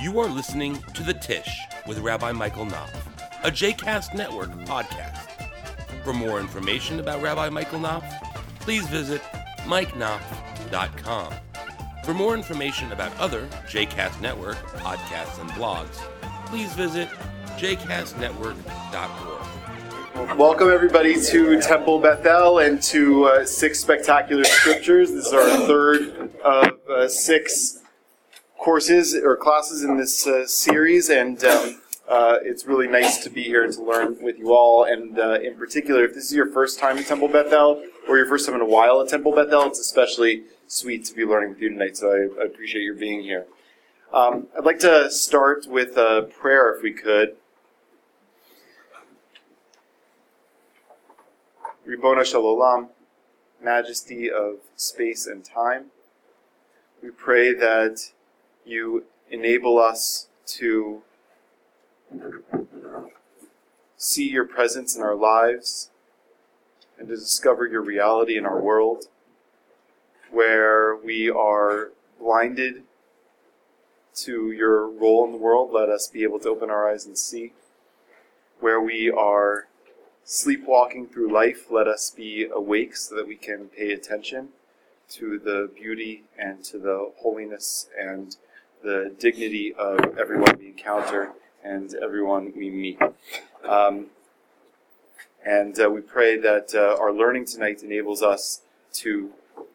You are listening to The Tish with Rabbi Michael Knopf, a JCast Network podcast. For more information about Rabbi Michael Knopf, please visit mikeknopf.com. For more information about other JCast Network podcasts and blogs, please visit jcastnetwork.org. Welcome, everybody, to Temple Bethel and to uh, Six Spectacular Scriptures. This is our third of uh, six courses or classes in this uh, series, and um, uh, it's really nice to be here and to learn with you all. And uh, in particular, if this is your first time at Temple Bethel or your first time in a while at Temple Bethel, it's especially sweet to be learning with you tonight. So I, I appreciate your being here. Um, I'd like to start with a prayer, if we could. Ribono shel Olam, Majesty of space and time. We pray that you enable us to see your presence in our lives and to discover your reality in our world, where we are blinded to your role in the world. Let us be able to open our eyes and see. Where we are sleepwalking through life, let us be awake so that we can pay attention to the beauty and to the holiness and the dignity of everyone we encounter and everyone we meet. Um, and uh, we pray that uh, our learning tonight enables us to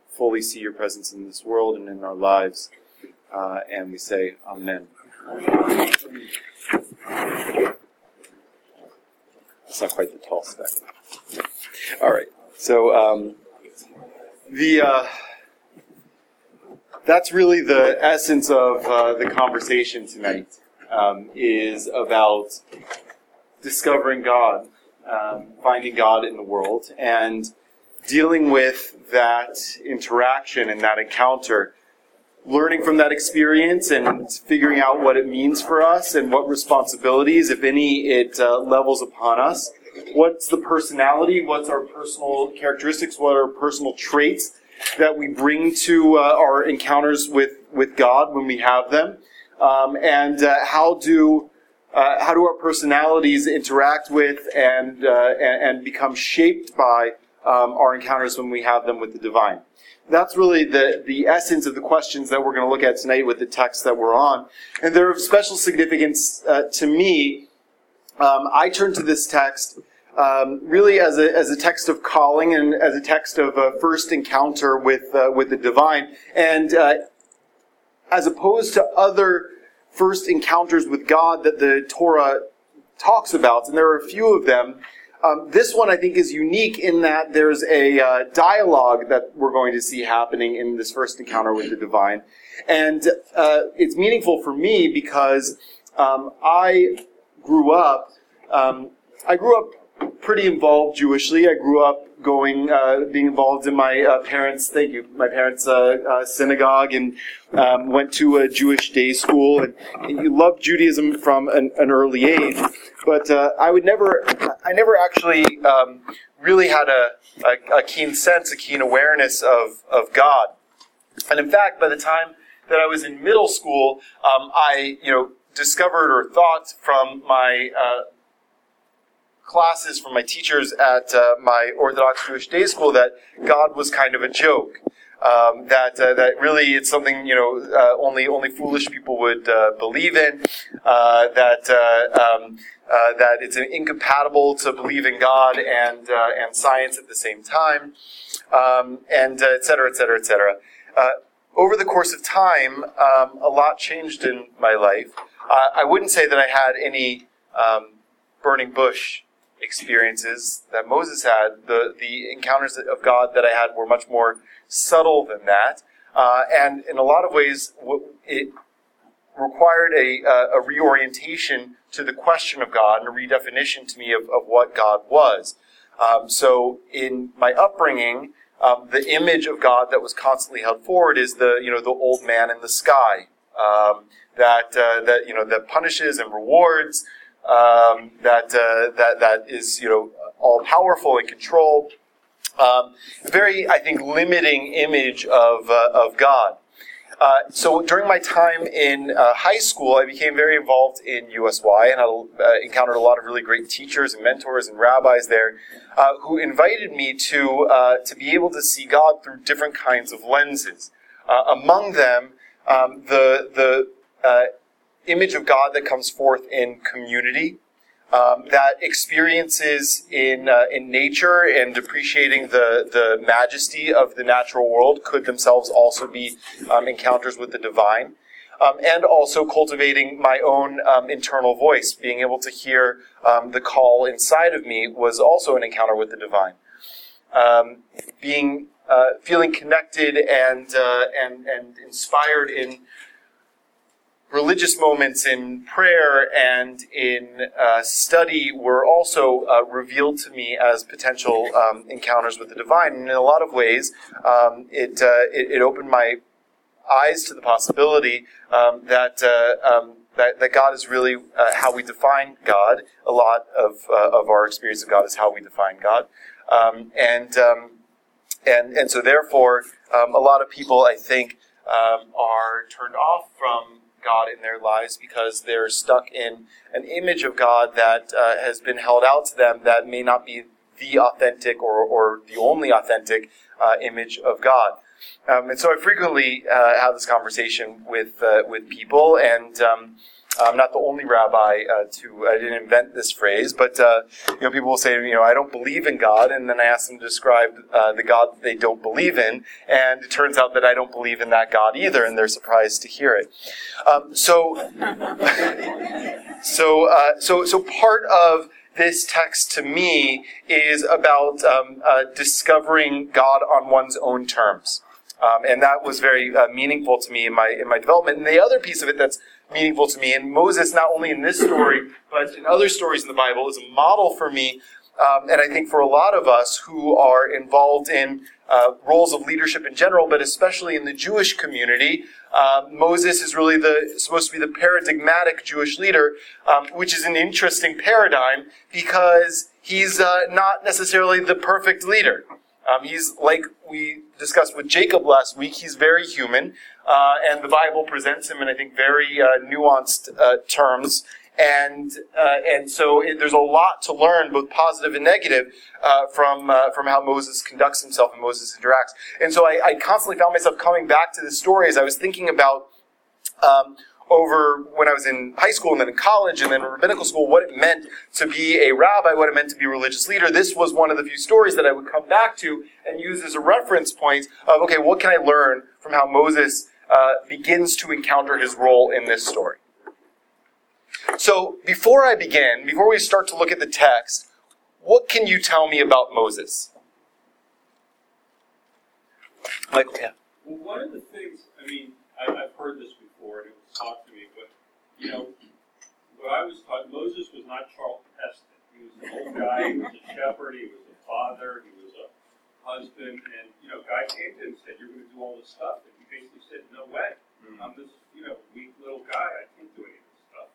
fully see your presence in this world and in our lives. Uh, and we say, Amen. It's not quite the tall spec. All right. So um, the uh, that's really the essence of uh, the conversation tonight. Um, is about discovering God, um, finding God in the world, and dealing with that interaction and that encounter, learning from that experience and figuring out what it means for us and what responsibilities, if any, it uh, levels upon us. What's the personality? What's our personal characteristics? What are personal traits that we bring to uh, our encounters with, with God when we have them? Um, and uh, how do uh, how do our personalities interact with and uh, and, and, become shaped by um, our encounters when we have them with the divine? That's really the, the essence of the questions that we're going to look at tonight with the text that we're on. And they're of special significance uh, to me. Um, I turn to this text um, really as a, as a text of calling and as a text of a first encounter with, uh, with the divine. And uh, as opposed to other first encounters with God that the Torah talks about, and there are a few of them, um, this one I think is unique in that there's a uh, dialogue that we're going to see happening in this first encounter with the divine. And uh, it's meaningful for me because um, I grew up, um, I grew up pretty involved Jewishly. I grew up going, uh, being involved in my uh, parents' thank you, my parents' uh, uh, synagogue, and um, went to a Jewish day school, and, and you loved Judaism from an, an early age. But uh, I would never, I never actually um, really had a, a, a, keen sense, a keen awareness of of God. And in fact, by the time that I was in middle school, um, I, you know, discovered or thought from my uh, classes from my teachers at uh, my Orthodox Jewish day school that God was kind of a joke. Um, that uh, that really it's something you know uh, only only foolish people would uh, believe in. Uh, that uh, um, that it's incompatible to believe in God and and science at the same time, um, and et cetera, et cetera, et cetera. over the course of time, um, a lot changed in my life. I wouldn't say that I had any um, burning bush experiences that Moses had, the, the encounters of God that I had were much more subtle than that. Uh, and in a lot of ways, it required a, a, reorientation to the question of God and a redefinition to me of, of what God was. Um, so in my upbringing, um, the image of God that was constantly held forward is the you know the old man in the sky um, that uh, that you know that punishes and rewards um, that uh, that that is you know all powerful and control. Um, very, I think, limiting image of uh, of God. Uh, so during my time in uh, high school, I became very involved in USY and I uh, encountered a lot of really great teachers and mentors and rabbis there uh, who invited me to uh, to be able to see God through different kinds of lenses. Uh, among them, um, the the image of God that comes forth in community, um, that experiences in uh, in nature and appreciating the the majesty of the natural world could themselves also be um, encounters with the divine, um, and also cultivating my own um, internal voice, being able to hear um, the call inside of me was also an encounter with the divine. Um, being uh, feeling connected and uh, and and inspired in religious moments in prayer and in uh, study were also uh, revealed to me as potential um, encounters with the divine. And in a lot of ways, um, it, uh, it, it opened my eyes to the possibility um, that. Uh, um, that, that God is really uh, how we define God. A lot of, uh, of our experience of God is how we define God. Um, and, um, and, and so, therefore, a lot of people, I think, are turned off from God in their lives because they're stuck in an image of God that uh, has been held out to them that may not be the authentic or, or the only authentic uh, image of God. Um, and so I frequently uh, have this conversation with uh, with people, and um, I'm not the only rabbi uh, to. I didn't invent this phrase, but uh, you know, people will say, you know, I don't believe in God, and then I ask them to describe uh, the God that they don't believe in, and it turns out that I don't believe in that God either, and they're surprised to hear it. Um, so, so, uh, so, so part of this text to me is about um, uh, discovering God on one's own terms. Um, and that was very uh, meaningful to me in my in my development. And the other piece of it that's meaningful to me. And Moses, not only in this story, but in other stories in the Bible, is a model for me. Um, and I think for a lot of us who are involved in uh, roles of leadership in general, but especially in the Jewish community, uh, Moses is really the supposed to be the paradigmatic Jewish leader, um, which is an interesting paradigm because he's uh, not necessarily the perfect leader. Um, he's like we discussed with Jacob last week. He's very human, uh, and the Bible presents him in, I think, very uh, nuanced uh, terms. And uh, and so it, there's a lot to learn, both positive and negative, uh, from uh, from how Moses conducts himself and Moses interacts. And so I, I, constantly found myself coming back to this story as I was thinking about. Um, over when I was in high school and then in college and then in rabbinical school, what it meant to be a rabbi, what it meant to be a religious leader. This was one of the few stories that I would come back to and use as a reference point of, okay, what can I learn from how Moses uh, begins to encounter his role in this story? So before I begin, before we start to look at the text, what can you tell me about Moses? Michael, yeah. Well, one of the things, I mean, I've heard this talk to me, but you know, what I was taught, Moses was not Charlton Heston. He was an old guy. He was a shepherd. He was a father. He was a husband. And you know, God came to him and said, "You're going to do all this stuff," and he basically said, "No way. Mm-hmm. I'm this you know weak little guy. I can't do any of this stuff."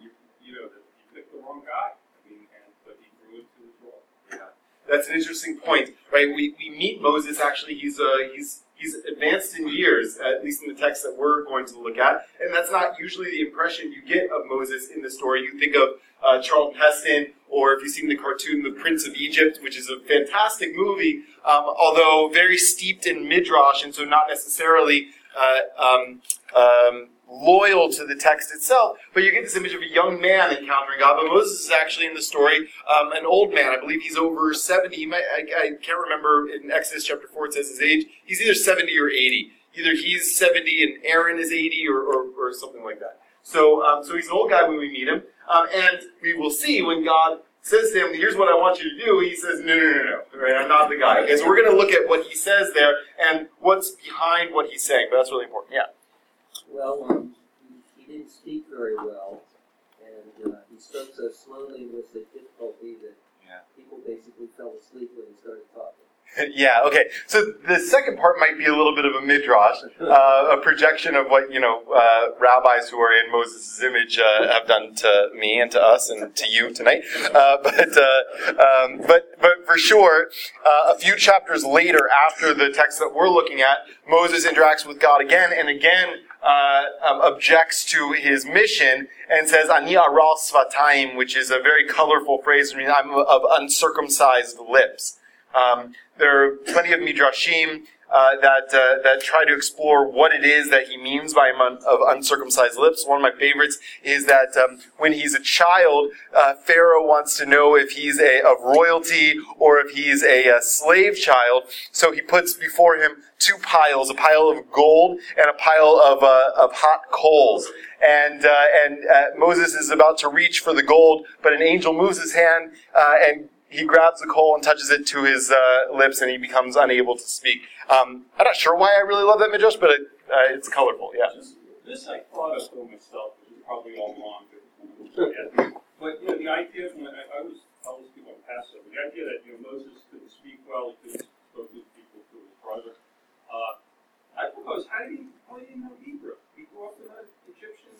You, you know, you picked the wrong guy. I mean, and but he grew into his role. Yeah, that's an interesting point, right? We we meet Moses. Actually, he's uh he's he's advanced in years, at least in the text that we're going to look at. And that's not usually the impression you get of Moses in the story. You think of uh, Charlton Heston, or if you've seen the cartoon The Prince of Egypt, which is a fantastic movie, um, although very steeped in midrash, and so not necessarily uh, um, um, loyal to the text itself, but you get this image of a young man encountering God. But Moses is actually in the story um, an old man. I believe he's over 70. He might, I, I, can't remember in Exodus chapter 4 it says his age. He's either 70 or 80. Either he's 70 and Aaron is 80 or, or, or something like that. So, um, so he's an old guy when we meet him. Um, and we will see when God says to him, here's what I want you to do, he says, no, no, no, no, right, I'm not the guy. Okay, so we're going to look at what he says there and what's behind what he's saying, but that's really important. Yeah. Well, um, he, he, didn't speak very well, and uh, he spoke so slowly with such difficulty that yeah. people basically fell asleep when he started talking. yeah, okay. So the second part might be a little bit of a midrash, uh, a projection of what you know uh, rabbis who are in Moses' image uh, have done to me and to us and to you tonight. Uh, but uh, um, but but for sure, uh, a few chapters later, after the text that we're looking at, Moses interacts with God again and again. Um, objects to his mission and says "Ani aral sefatayim, which is a very colorful phrase. I mean, I'm of uncircumcised lips. Um, there are plenty of midrashim uh, that uh, that try to explore what it is that he means by of uncircumcised lips. One of my favorites is that um, when he's a child, uh, Pharaoh wants to know if he's a of royalty or if he's a, a, slave child. So he puts before him two piles: a pile of gold and a pile of uh, of hot coals. And uh, and uh, Moses is about to reach for the gold, but an angel moves his hand and he grabs the coal and touches it to his uh, lips, and he becomes unable to speak. Um, I'm not sure why I really love that midrash, but it, uh, it's colorful. Yeah. This, this I thought of for myself, probably all wrong. But, yeah. but you know, the idea when I, I was telling people on Passover, the idea that you know Moses couldn't speak well, he couldn't spoke to people through his brother. Uh, I propose, how did he, how did he know Hebrew? He grew up in an Egyptian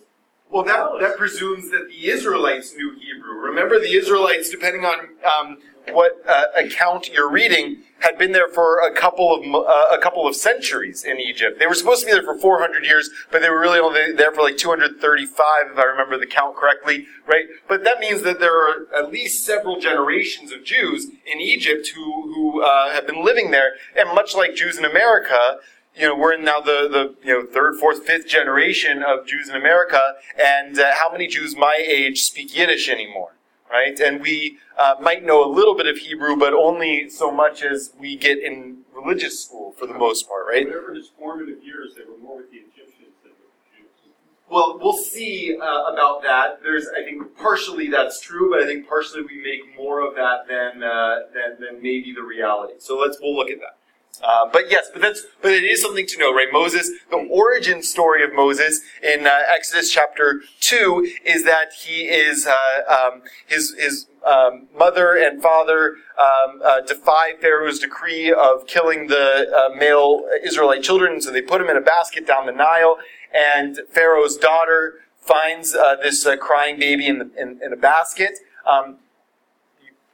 well, that, that presumes that the Israelites knew Hebrew. Remember, the Israelites, depending on um, what uh, account you're reading, had been there for a couple of uh, a couple of centuries in Egypt. They were supposed to be there for 400 years, but they were really only there for like 235, if I remember the count correctly, right? But that means that there are at least several generations of Jews in Egypt who who uh, have been living there, and much like Jews in America, you know, we're in now the, the you know third, fourth, fifth generation of Jews in America, and uh, how many Jews my age speak Yiddish anymore, right? And we uh, might know a little bit of Hebrew, but only so much as we get in religious school for the most part, right? Whatever his formative years, they were more with the Egyptians than with the Jews. Well, we'll see uh, about that. There's, I think, partially that's true, but I think partially we make more of that than uh, than, than maybe the reality. So let's we'll look at that. Uh, but yes, but that's but it is something to know, right? Moses, the origin story of Moses in uh, Exodus chapter two is that he is uh, um, his his um, mother and father um, uh, defy Pharaoh's decree of killing the uh, male Israelite children, so they put him in a basket down the Nile, and Pharaoh's daughter finds this crying baby in, the, in, in a basket. Um,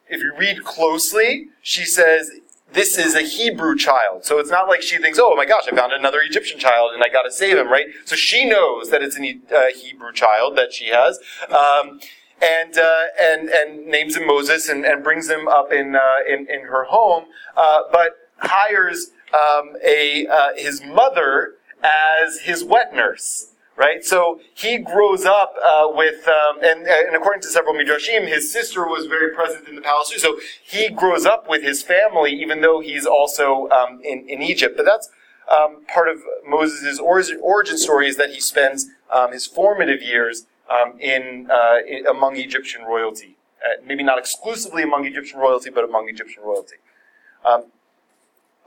if you read closely, she says this is a Hebrew child. So it's not like she thinks, oh my gosh, I found another Egyptian child and I got to save him, right? So she knows that it's a uh, Hebrew child that she has. Um, and, uh, and, and names him Moses and, and brings him up in, uh, in, in her home, uh, but hires um, a, uh, his mother as his wet nurse right? So he grows up uh, with, um, and, and according to several midrashim, his sister was very present in the palace too. So he grows up with his family, even though he's also um, in, in Egypt. But that's um, part of Moses' origin story is that he spends um, his formative years um, in, uh, in, among Egyptian royalty. Uh, maybe not exclusively among Egyptian royalty, but among Egyptian royalty. Um,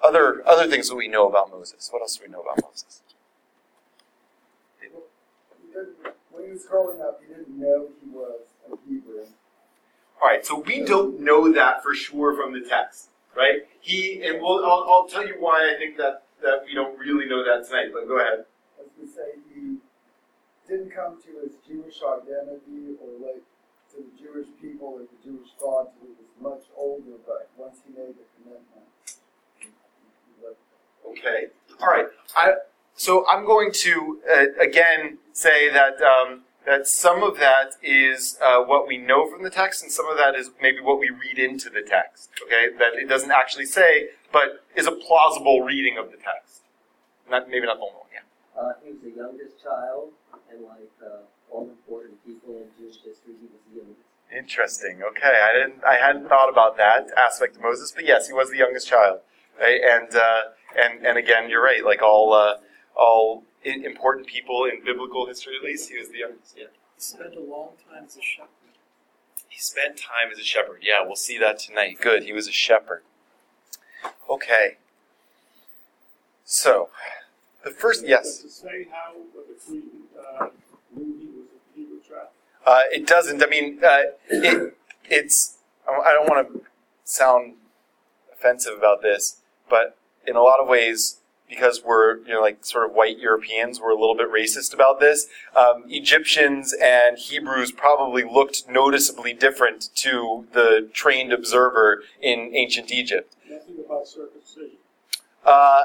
other other things that we know about Moses. What else do we know about Moses? Was growing up, he didn't know he was a Hebrew. All right, so we don't know that for sure from the text, right? He and we'll, I'll, I'll tell you why I think that that we don't really know that tonight. But go ahead. Was going say he didn't come to his Jewish identity or like to the Jewish people or the Jewish thought until he was much older. But once he made the commitment, he, he okay. All right. I so I'm going to uh, again say that um, that some of that is uh, what we know from the text, and some of that is maybe what we read into the text. Okay, that it doesn't actually say, but is a plausible reading of the text. Not maybe not the only one. Yeah. Uh, he was the youngest child, and like uh, all important people in Jewish history, he was the youngest. Interesting. Okay, I didn't. I hadn't thought about that aspect of Moses, but yes, he was the youngest child. Right? And uh, and and again, you're right. Like all uh, all important people in biblical history, at least. He was the youngest. Yeah. He spent a long time as a shepherd. He spent time as a shepherd. Yeah, we'll see that tonight. Good. He was a shepherd. Okay. So, the first, yes. Does it say how the Queen uh, knew he was a Hebrew child? Uh, it doesn't. I mean, uh, it, it's. I don't want to sound offensive about this, but in a lot of ways, because we're you know like sort of white Europeans, we're a little bit racist about this. Um, Egyptians and Hebrews probably looked noticeably different to the trained observer in ancient Egypt. Nothing about circumcision. Uh,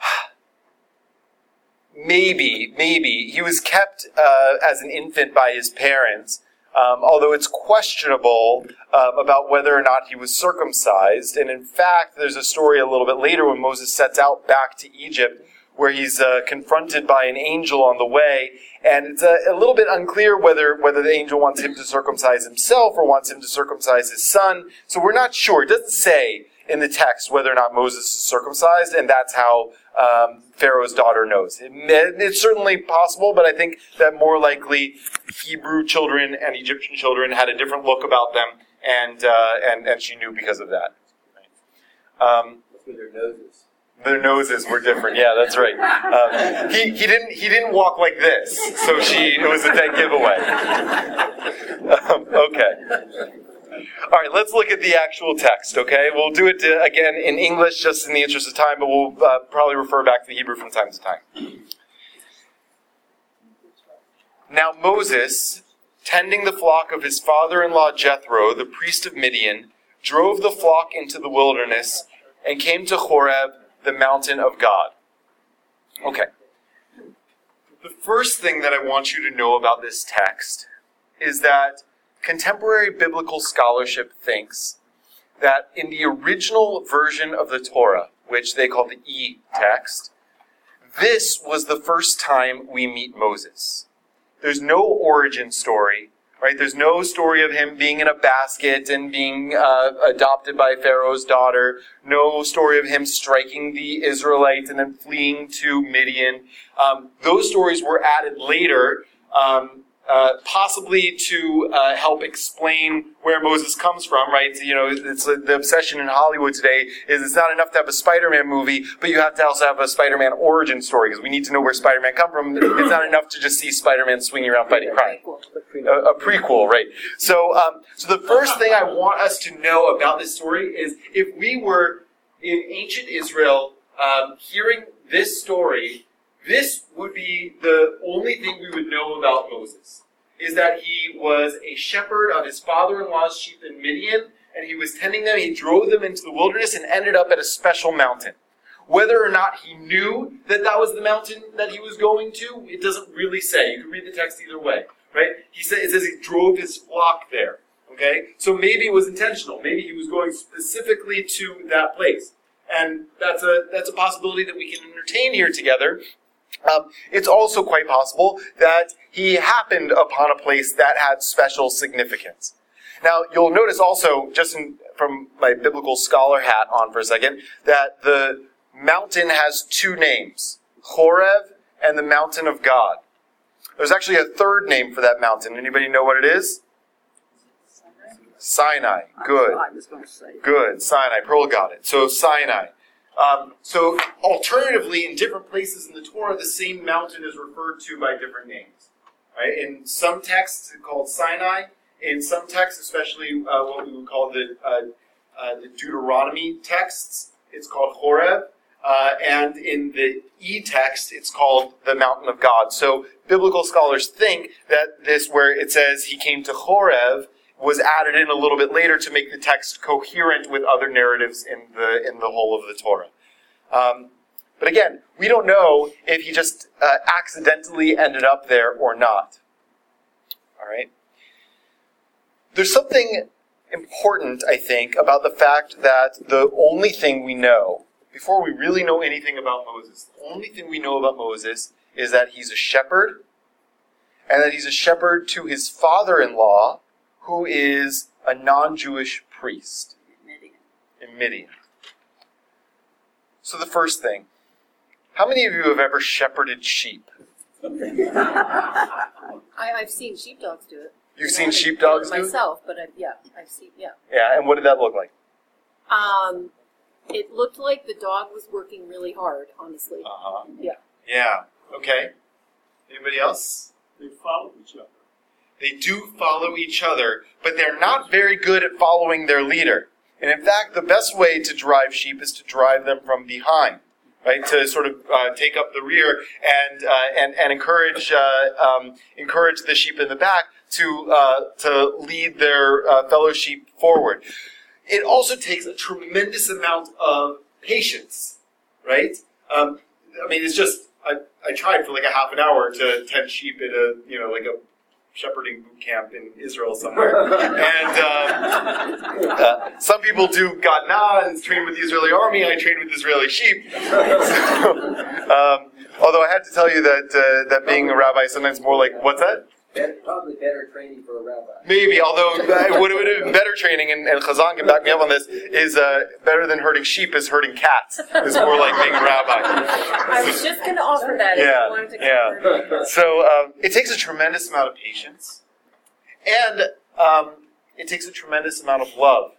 maybe, maybe he was kept uh, as an infant by his parents. Um, although it's questionable um, about whether or not he was circumcised. And in fact, there's a story a little bit later when Moses sets out back to Egypt where he's uh, confronted by an angel on the way. And it's a, a, little bit unclear whether, whether the angel wants him to circumcise himself or wants him to circumcise his son. So we're not sure. It doesn't say in the text whether or not Moses is circumcised, and that's how um, Pharaoh's daughter knows. It, it's certainly possible, but I think that more likely Hebrew children and Egyptian children had a different look about them, and uh, and and she knew because of that. Um, their noses. their noses were different. Yeah, that's right. Um, he, he didn't he didn't walk like this, so she it was a dead giveaway. Um, okay. All right, let's look at the actual text, okay? We'll do it uh, again in English just in the interest of time, but we'll uh, probably refer back to the Hebrew from time to time. Now Moses, tending the flock of his father in law Jethro, the priest of Midian, drove the flock into the wilderness and came to Horeb, the mountain of God. Okay. The first thing that I want you to know about this text is that contemporary biblical scholarship thinks that in the original version of the Torah, which they call the E text, this was the first time we meet Moses. There's no origin story, right? There's no story of him being in a basket and being uh, adopted by Pharaoh's daughter. No story of him striking the Israelites and then fleeing to Midian. Um, those stories were added later um, uh, possibly to uh, help explain where Moses comes from, right? You know, it's uh, the obsession in Hollywood today is it's not enough to have a Spider-Man movie, but you have to also have a Spider-Man origin story because we need to know where Spider-Man come from. It's not enough to just see Spider-Man swinging around fighting crime. A, a prequel, right? So, um, so the first thing I want us to know about this story is if we were in ancient Israel um, hearing this story this would be the only thing we would know about Moses, is that he was a shepherd of his father-in-law's sheep in Midian, and he was tending them. He drove them into the wilderness and ended up at a special mountain. Whether or not he knew that that was the mountain that he was going to, it doesn't really say. You can read the text either way, right? He says it says he drove his flock there. Okay, so maybe it was intentional. Maybe he was going specifically to that place, and that's a that's a possibility that we can entertain here together. Um, it's also quite possible that he happened upon a place that had special significance. Now, you'll notice also, just in, from my biblical scholar hat on for a second, that the mountain has two names Horeb and the mountain of God. There's actually a third name for that mountain. Anybody know what it is? Sinai. Good. I was going to say. Good. Sinai. Pearl got it. So Sinai. Um, so, alternatively, in different places in the Torah, the same mountain is referred to by different names. Right? In some texts, it's called Sinai. In some texts, especially uh, what we would call the, uh, uh, the Deuteronomy texts, it's called Horeb. Uh, and in the E text, it's called the mountain of God. So, biblical scholars think that this, where it says he came to Horeb, was added in a little bit later to make the text coherent with other narratives in the in the whole of the Torah. Um, but again, we don't know if he just uh, accidentally ended up there or not. All right. There's something important, I think, about the fact that the only thing we know before we really know anything about Moses, the only thing we know about Moses is that he's a shepherd, and that he's a shepherd to his father-in-law who is a non Jewish priest in Midian. So, the first thing how many of you have ever shepherded sheep? I, I've seen sheepdogs do it. You've seen haven't sheepdogs do it? myself, but I, yeah, I've seen yeah. Yeah, and what did that look like? Um, it looked like the dog was working really hard. Honestly, Uh huh. yeah. Yeah, okay. Anybody else? They followed each other. They do follow each other, but they're not very good at following their leader. And in fact, the best way to drive sheep is to drive them from behind, right? To sort of uh, take up the rear and uh, and and encourage uh, um, encourage the sheep in the back to uh, to lead their uh, fellow sheep forward. It also takes a tremendous amount of patience, right? Um, I mean, it's just I, I tried for like a half an hour to tend sheep at a you know like a shepherding boot camp in Israel somewhere, and um, uh, some people do Gadna and train with the Israeli army. I train with Israeli sheep. So, um, although I have to tell you that uh, that being a rabbi sometimes more like what's that? Better, probably better training for a rabbi. Maybe, although what would have been better training, and, and Chazan can back me up on this, is uh, better than herding sheep is herding cats. Is more like being a rabbi. I was just going to offer that Yeah, to yeah. So um, it takes a tremendous amount of patience, and um, it takes a tremendous amount of love.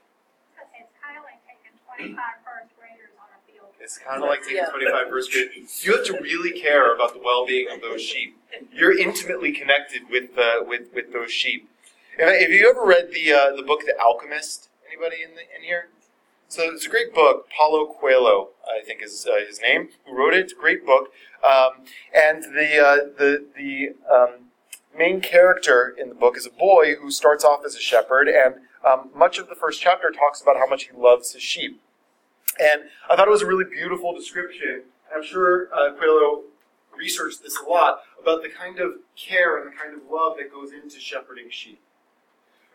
It's kind of like taking twenty-five first graders on a field. It's kind of like taking Yeah. 25 first grade. You have to really care about the well-being of those sheep. You're intimately connected with uh, with with those sheep. Have, you ever read the uh, the book The Alchemist? Anybody in the, in here? So it's a great book. Paulo Coelho, I think is uh, his name, who wrote it. It's a great book. Um, and the uh, the the um, main character in the book is a boy who starts off as a shepherd, and um, much of the first chapter talks about how much he loves his sheep. And I thought it was a really beautiful description. I'm sure uh, Coelho researched this a lot about the kind of care and the kind of love that goes into shepherding sheep.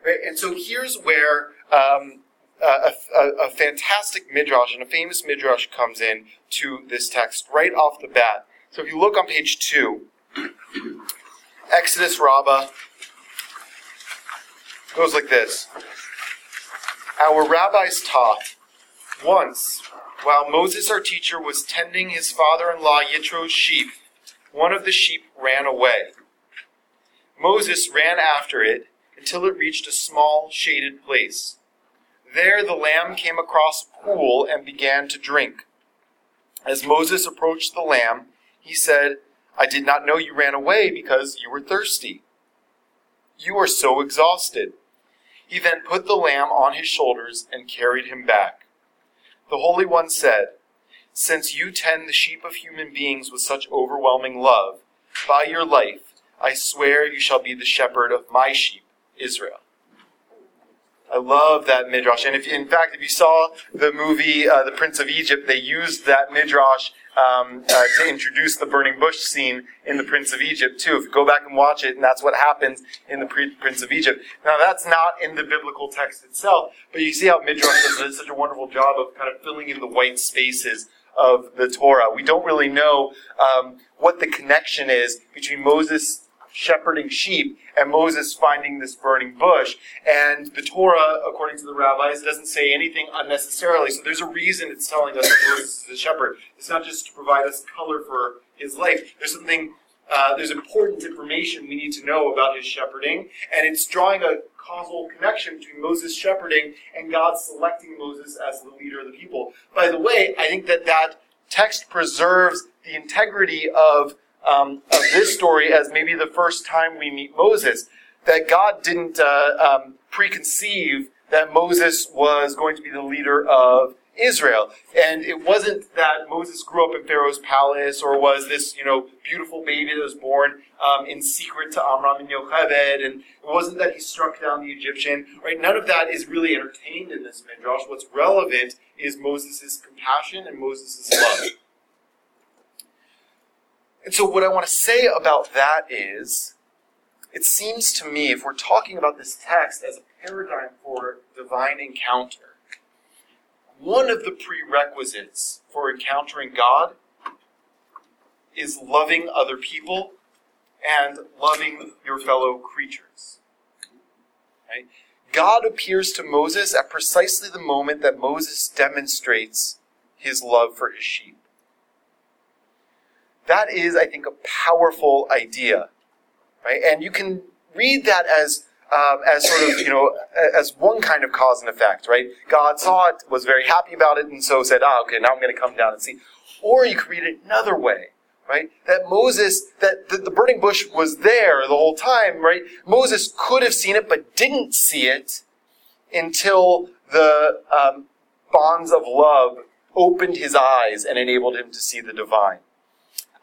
Right? And so here's where um, a, a, a fantastic midrash and a famous midrash comes in to this text right off the bat. So if you look on page two, Exodus Rabbah goes like this. Our rabbis taught once, while Moses, our teacher, was tending his father in law Yitro's sheep, one of the sheep ran away. Moses ran after it until it reached a small, shaded place. There the lamb came across a pool and began to drink. As Moses approached the lamb, he said, I did not know you ran away because you were thirsty. You are so exhausted. He then put the lamb on his shoulders and carried him back. The Holy One said, Since you tend the sheep of human beings with such overwhelming love, by your life I swear you shall be the shepherd of my sheep, Israel. I love that midrash, and if in fact, if you saw the movie uh, The Prince of Egypt, they used that midrash um, uh, to introduce the burning bush scene in The Prince of Egypt too. If you go back and watch it, and that's what happens in The Prince of Egypt. Now, that's not in the biblical text itself, but you see how midrash does such a wonderful job of kind of filling in the white spaces of the Torah. We don't really know um, what the connection is between Moses shepherding sheep and Moses finding this burning bush. And the Torah, according to the rabbis, doesn't say anything unnecessarily. So there's a reason it's telling us that Moses is a shepherd. It's not just to provide us color for his life. There's something, uh, there's important information we need to know about his shepherding. And it's drawing a causal connection between Moses shepherding and God selecting Moses as the leader of the people. By the way, I think that that text preserves the integrity of um, of this story as maybe the first time we meet Moses. That God didn't uh, um, preconceive that Moses was going to be the leader of Israel. And it wasn't that Moses grew up in Pharaoh's palace or was this, you know, beautiful baby that was born um, in secret to Amram and Yocheved. And it wasn't that he struck down the Egyptian, right? None of that is really entertained in this midrash. What's relevant is Moses' compassion and Moses' love. And so, what I want to say about that is, it seems to me, if we're talking about this text as a paradigm for divine encounter, one of the prerequisites for encountering God is loving other people and loving your fellow creatures. Right? God appears to Moses at precisely the moment that Moses demonstrates his love for his sheep. That is, I think, a powerful idea, right? And you can read that as um, as sort of you know as one kind of cause and effect, right? God saw it, was very happy about it, and so said, "Ah, okay, now I'm going to come down and see." Or you could read it another way, right? That Moses, that the, the burning bush was there the whole time, right? Moses could have seen it, but didn't see it until the um, bonds of love opened his eyes and enabled him to see the divine.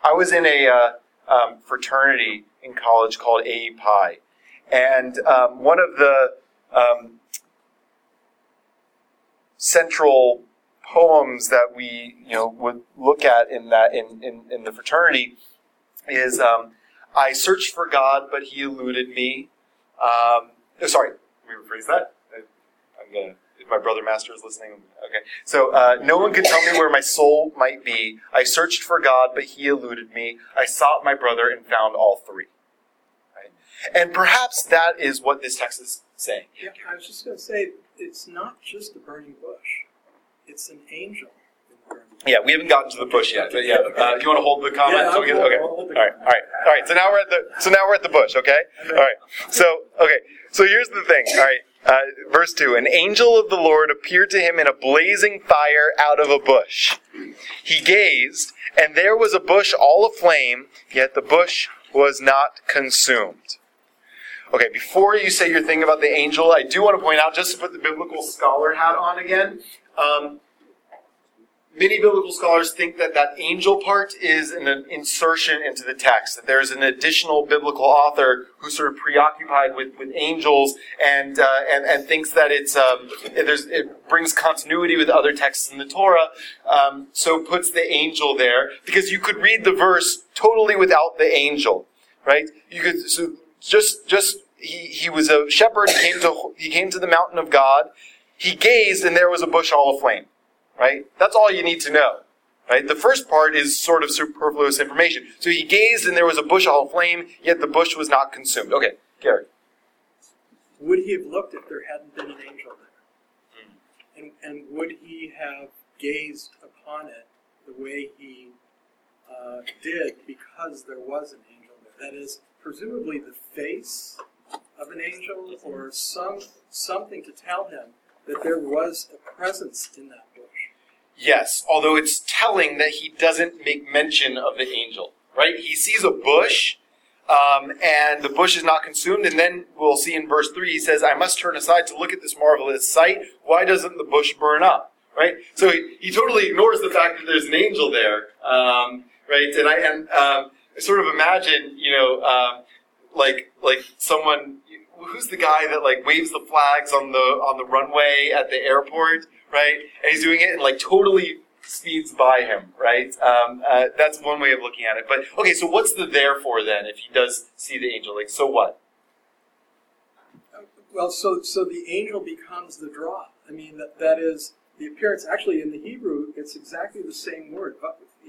I was in a uh, um, fraternity in college called AE Pi, and um, one of the um, central poems that we you know would look at in that in, in, in the fraternity is um, I searched for God, but He eluded me. Um, sorry, let me rephrase that. I'm gonna. If my brother master is listening, okay. So uh, no one could tell me where my soul might be. I searched for God, but He eluded me. I sought my brother and found all three. And perhaps that is what this text is saying. Yeah, I was just going to say, it's not just a burning bush; it's an angel. in the burning bush. Yeah, we haven't gotten to the bush yet, but yeah, uh, you want to hold the comment? Yeah, until we get- okay. hold- I'll hold the all right, all right, all right. So now we're at the so now we're at the bush. Okay, all right. So okay, so here's the thing. All right, uh, verse two: An angel of the Lord appeared to him in a blazing fire out of a bush. He gazed, and there was a bush all aflame, yet the bush was not consumed. Okay, before you say your thing about the angel, I do want to point out, just to put the biblical scholar hat on again. Um, many biblical scholars think that that angel part is an insertion into the text, that there's an additional biblical author who's sort of preoccupied with, with angels and, uh, and, and thinks that it's, um, it, it brings continuity with other texts in the Torah, um, so puts the angel there, because you could read the verse totally without the angel, right? You could, so just, just, he, he was a shepherd, he came to, he came to the mountain of God, he gazed and there was a bush all aflame right? That's all you need to know, right? The first part is sort of superfluous information. So he gazed, and there was a bush all aflame, yet the bush was not consumed. Okay, Gary. Would he have looked if there hadn't been an angel there? And, and would he have gazed upon it the way he uh, did because there was an angel there? That is, presumably the face of an angel or some something to tell him that there was a presence in that bush. Yes, although it's telling that he doesn't make mention of the angel, right? He sees a bush, um, and the bush is not consumed, and then we'll see in verse 3, he says, I must turn aside to look at this marvelous sight. Why doesn't the bush burn up? Right? So he, he totally ignores the fact that there's an angel there, um, right? And I, and, um, sort of imagine, you know, um, like, like someone, who's the guy that like waves the flags on the, on the runway at the airport? right? And he's doing it and like totally speeds by him, right? Um, uh, that's one way of looking at it. But okay, so what's the therefore then if he does see the angel? Like, so what? Well, so so the angel becomes the draw. I mean, that, that is the appearance. Actually, in the Hebrew, it's exactly the same word.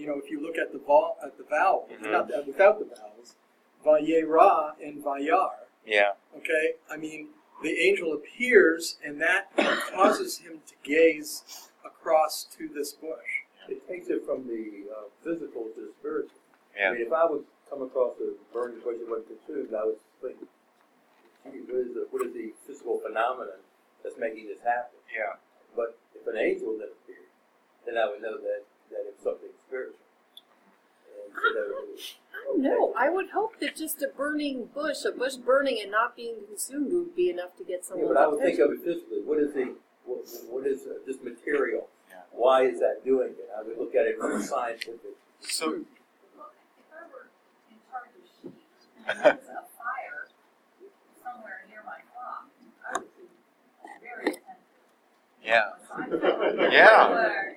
But, you know, if you look at the vowel, at the vowel, Mhm. not the, without the vowels, vayera and vayar. Yeah. Okay, I mean, the angel appears, and that causes him to gaze across to this bush. It takes it from the uh, physical to the spiritual. Yeah. I mean, if I would come across a burning bush and wasn't consumed, I would think, what is the, what is the physical phenomenon that's making this happen? Yeah. But if an angel then appeared, then I would know that, that it's something spiritual. And so that it was- I don't know. I would hope that just a burning bush, a bush burning and not being consumed, would be enough to get Yeah, someone's but I would think attention. of it physically. What is the what, what is uh, this material? Yeah. Why is that doing it? I would look at it from a scientific. So Look, if I were in charge of sheep and there was a fire somewhere near my flock, I would be very attentive. yeah, Yeah.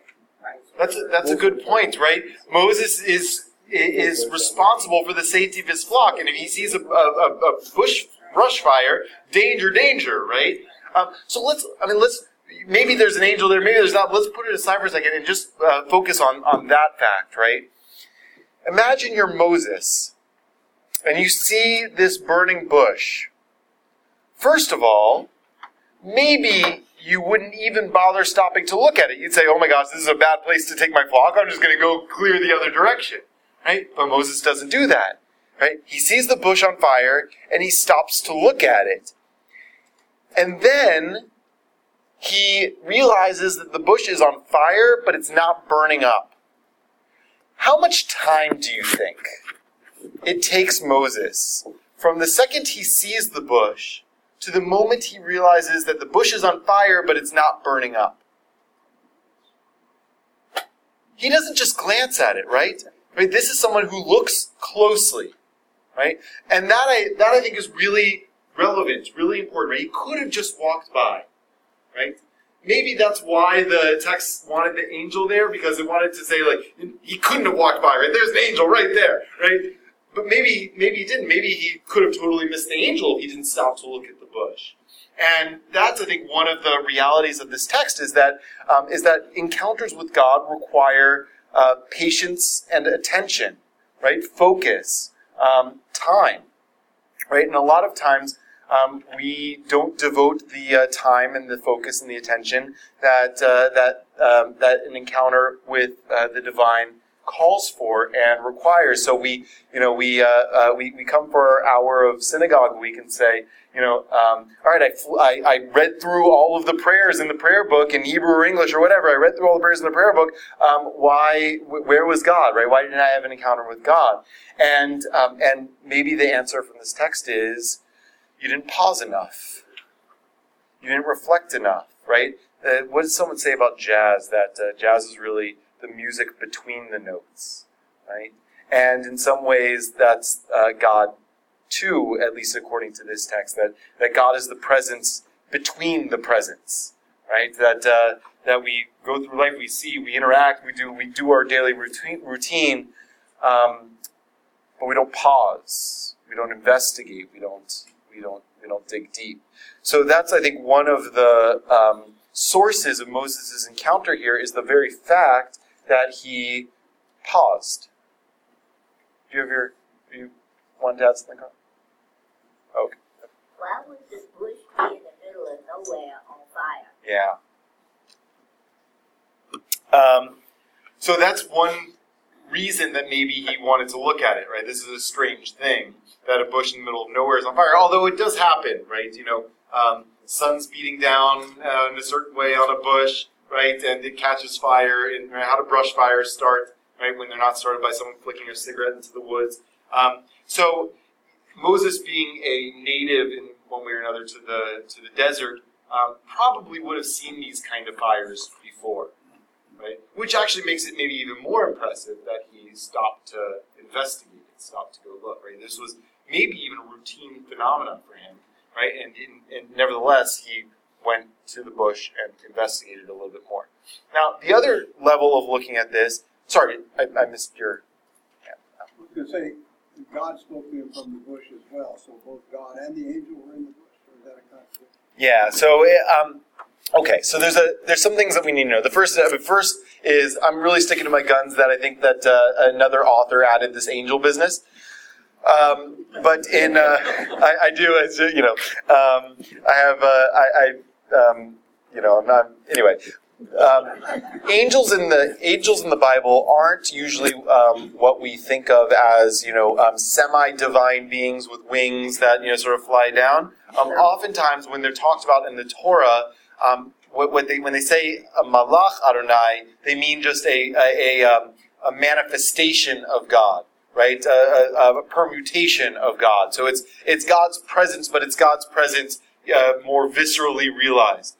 That's a, that's a good point, right? Moses is is responsible for the safety of his flock, and if he sees a, a, a a bush brush fire, danger, danger, right? Um, so let's, I mean, let's. Maybe there's an angel there, maybe there's not. Let's put it aside for a second and just uh, focus on on that fact, right? Imagine you're Moses, and you see this burning bush. First of all, maybe you wouldn't even bother stopping to look at it. You'd say, oh my gosh, this is a bad place to take my flock. I'm just going to go clear the other direction. Right? But Moses doesn't do that. Right? He sees the bush on fire and he stops to look at it. And then he realizes that the bush is on fire, but it's not burning up. How much time do you think it takes Moses from the second he sees the bush to the moment he realizes that the bush is on fire, but it's not burning up. He doesn't just glance at it, right? Right? This is someone who looks closely, right? And that I that I think is really relevant, really important. Right? He could have just walked by, right? Maybe that's why the text wanted the angel there because it wanted to say like he couldn't have walked by, right? There's an angel right there, right? But maybe maybe he didn't. Maybe he could have totally missed the angel if he didn't stop to look at the bush. And that's, I think, one of the realities of this text is that um, is that encounters with God require uh, patience and attention, right? Focus, um, time, right? And a lot of times um, we don't devote the uh, time and the focus and the attention that uh, that um, that an encounter with uh, the divine calls for and requires. So we, you know, we uh, uh, we, we come for our hour of synagogue week and say, you know, um, all right, I, fl- I, I read through all of the prayers in the prayer book in Hebrew or English or whatever. I read through all the prayers in the prayer book. Um, why? Wh- where was God? Right? Why didn't I have an encounter with God? And um, and maybe the answer from this text is you didn't pause enough. You didn't reflect enough. Right? Uh, what does someone say about jazz? That uh, jazz is really the music between the notes, right? And in some ways, that's uh, God too, at least according to this text, that, that God is the presence between the presence, right? That uh, that we go through life, we see, we interact, we do we do our daily routine, routine um, but we don't pause, we don't investigate, we don't we don't we don't dig deep. So that's I think one of the um, sources of Moses' encounter here is the very fact that he paused. Do you have your do you want to add something? Okay. Why would the bush be in the middle of nowhere on fire? Yeah. Um, so that's one reason that maybe he wanted to look at it, right? This is a strange thing that a bush in the middle of nowhere is on fire. Although it does happen, right? You know, um, sun's beating down uh, in a certain way on a bush, right? And it catches fire. And right, how do brush fires start, right? When they're not started by someone flicking a cigarette into the woods. Um, so Moses, being a native in one way or another to the to the desert, um, probably would have seen these kind of fires before, right? Which actually makes it maybe even more impressive that he stopped to investigate stopped to go look, right? This was maybe even a routine phenomenon for him, right? And, and, and nevertheless, he went to the bush and investigated a little bit more. Now, the other level of looking at this, sorry, I, I missed your. I was going to say, God spoke to him from the bush as well, so both God and the angel were in the bush. Or is that a contradiction? Yeah. So, um, okay. So there's a there's some things that we need to know. The first, first is I'm really sticking to my guns that I think that uh, another author added this angel business. Um, but in uh, I, I do, as you know, um, I have uh, I, I um, you know I'm not anyway. Um, angels in the angels in the Bible aren't usually um, what we think of as you know um, semi-divine beings with wings that you know sort of fly down. Um, oftentimes, when they're talked about in the Torah, um, what, what they when they say a malach Adonai, they mean just a a, a, um, a manifestation of God, right? A, a, a permutation of God. So it's it's God's presence, but it's God's presence uh, more viscerally realized.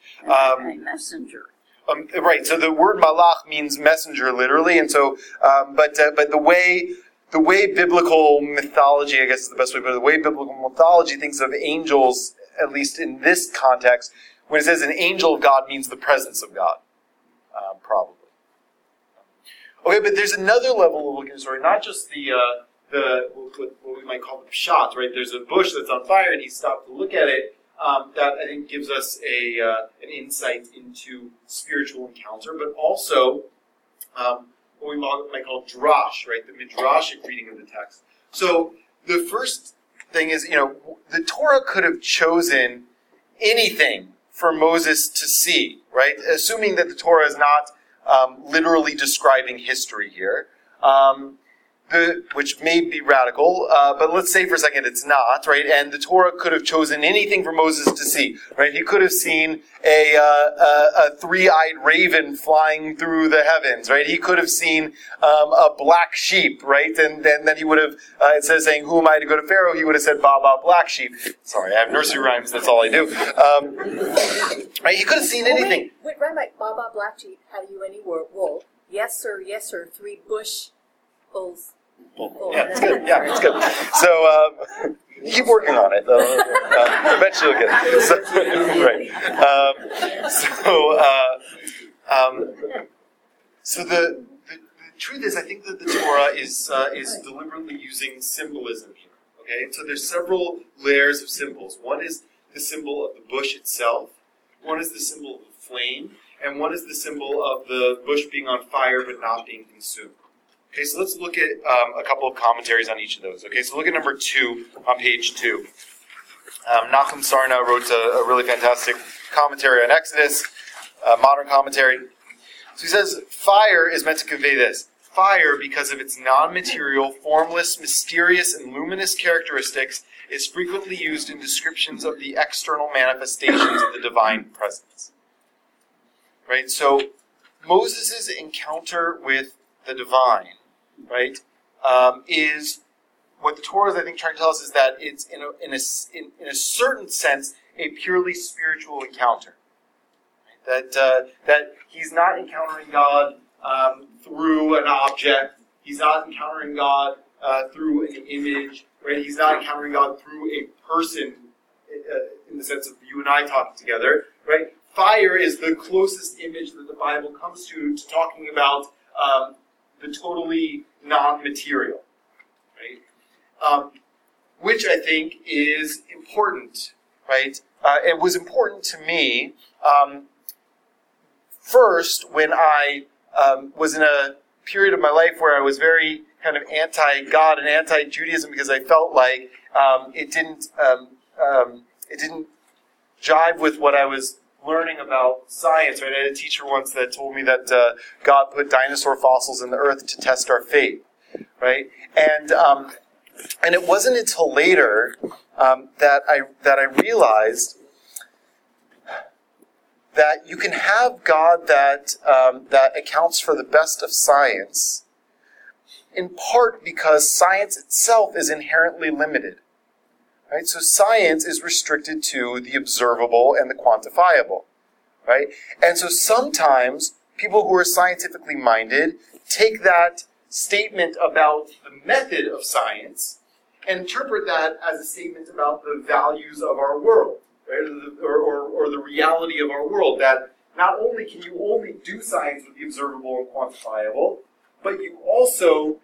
a messenger. Um, right. So the word malach means messenger, literally, and so, um, but uh, but the way the way biblical mythology, I guess is the best way, but the way biblical mythology thinks of angels, at least in this context, when it says an angel of God means the presence of God, uh, probably. Okay, but there's another level of looking at the story, not just the uh, the what, what we might call the pshat, right? There's a bush that's on fire, and he stopped to look at it um, that I think gives us a uh, an insight into spiritual encounter, but also um, what we might call drash, right? The midrashic reading of the text. So the first thing is, you know, the Torah could have chosen anything for Moses to see, right? Assuming that the Torah is not um, literally describing history here. Um, the, which may be radical, uh, but let's say for a second it's not, right? And the Torah could have chosen anything for Moses to see, right? He could have seen a, uh, a, a three-eyed raven flying through the heavens, right? He could have seen um, a black sheep, right? And then, then he would have, uh, instead of saying, "Who am I to go to Pharaoh?" he would have said, "Ba ba black sheep." Sorry, I have nursery rhymes. That's all I do. Um, right? He could have seen anything. Oh, wait, wait, Rabbi, Baba Black Sheep, have you any wool? Yes, sir, yes, sir. Three bush bulls. Yeah, it's good. Yeah, it's good. So um, keep working on it. Uh, eventually, you'll get it. So, right. Um, so, uh, um, so the, the the truth is, I think that the Torah is uh, is deliberately using symbolism here. Okay, so there's several layers of symbols. One is the symbol of the bush itself. One is the symbol of the flame, and one is the symbol of the bush being on fire but not being consumed. Okay, so let's look at um, a couple of commentaries on each of those. Okay, so look at number two on page two. Um, Nachum Sarna wrote a, a really fantastic commentary on Exodus, modern commentary. So he says, fire is meant to convey this. Fire, because of its non material, formless, mysterious, and luminous characteristics, is frequently used in descriptions of the external manifestations of the divine presence. Right? So, Moses' encounter with the divine, right, um, is what the Torah is, I think, trying to tell us is that it's, in a, in a, in, in a certain sense, a purely spiritual encounter. That, uh, that he's not encountering God um, through an object. He's not encountering God uh, through an image, right? He's not encountering God through a person uh, in the sense of you and I talking together, right? Fire is the closest image that the Bible comes to to talking about um, the totally non-material, right? Um, which I think is important, right? Uh, it was important to me um, first when I um, was in a period of my life where I was very kind of anti-God and anti-Judaism because I felt like um, it didn't um, um, it didn't jive with what I was learning about science. Right? I had a teacher once that told me that uh, God put dinosaur fossils in the earth to test our faith. Right? And um, and it wasn't until later um, that I that I realized that you can have God that um, that accounts for the best of science, in part because science itself is inherently limited. Right? So science is restricted to the observable and the quantifiable. Right? And so sometimes people who are scientifically minded take that statement about the method of science and interpret that as a statement about the values of our world, right? Or, or, or the reality of our world. That not only can you only do science with the observable and quantifiable, but you also,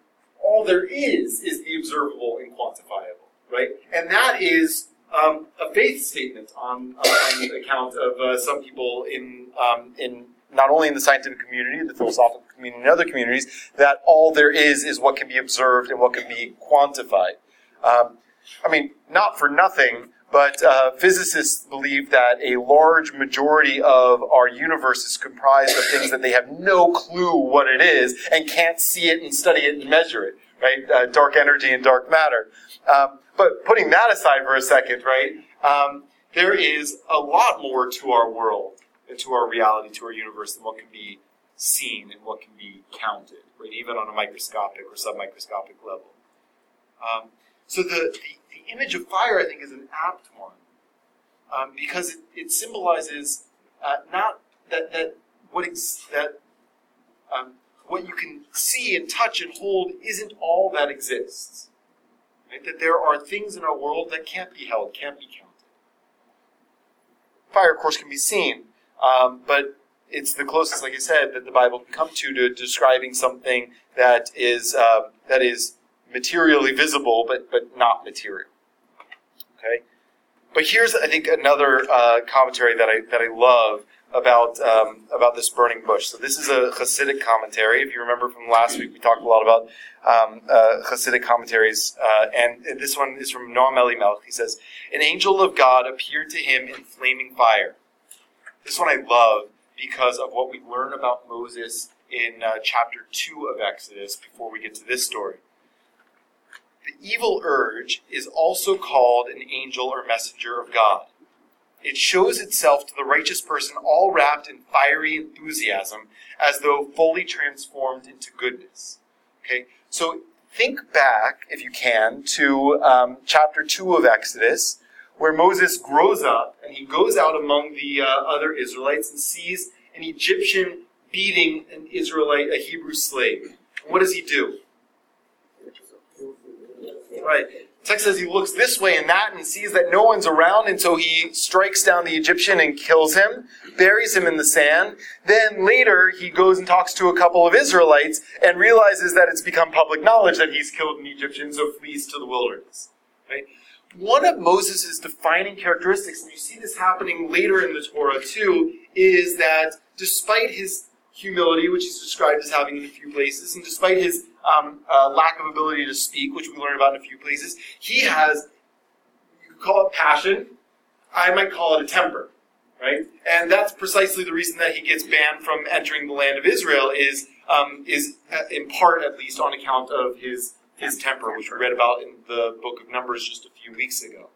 all there is, is the observable and quantifiable, right? And that is um, a faith statement on, on account of uh, some people in, um, in not only in the scientific community, the philosophical community, and other communities, that all there is is what can be observed and what can be quantified. Um, I mean, not for nothing, but uh, physicists believe that a large majority of our universe is comprised of things that they have no clue what it is and can't see it and study it and measure it, right? Uh, dark energy and dark matter. Um, but putting that aside for a second, right? Um, there is a lot more to our world and to our reality, to our universe, than what can be seen and what can be counted, right? Even on a microscopic or submicroscopic level. Um, so the, the, the, image of fire, I think, is an apt one um, because it, it symbolizes uh, not that that what ex- that um, what you can see and touch and hold isn't all that exists. Right? That there are things in our world that can't be held, can't be counted. Fire, of course, can be seen, um, but it's the closest, like I said, that the Bible can come to to describing something that is uh, that is materially visible, but but not material. Okay, but here's I think another uh, commentary that I that I love about um, about this burning bush. So this is a Hasidic commentary. If you remember from last week, we talked a lot about um, uh, Hasidic commentaries, uh, and this one is from Noam Elimelech. He says, "An angel of God appeared to him in flaming fire." This one I love because of what we learn about Moses in uh, chapter two of Exodus. Before we get to this story. The evil urge is also called an angel or messenger of God. It shows itself to the righteous person all wrapped in fiery enthusiasm, as though fully transformed into goodness. Okay, so think back, if you can, to um, chapter 2 of Exodus, where Moses grows up and he goes out among the uh, other Israelites and sees an Egyptian beating an Israelite, a Hebrew slave. What does he do? Right. Text says he looks this way and that and sees that no one's around, and so he strikes down the Egyptian and kills him, buries him in the sand. Then later he goes and talks to a couple of Israelites and realizes that it's become public knowledge that he's killed an Egyptian, so flees to the wilderness. Right? One of Moses' defining characteristics, and you see this happening later in the Torah too, is that despite his humility, which he's described as having in a few places, and despite his um, uh, lack of ability to speak, which we learn about in a few places, he has, you could call it passion, I might call it a temper, right? And that's precisely the reason that he gets banned from entering the land of Israel is, um, is uh, in part at least on account of his, his temper, which we read about in the book of Numbers just a few weeks ago,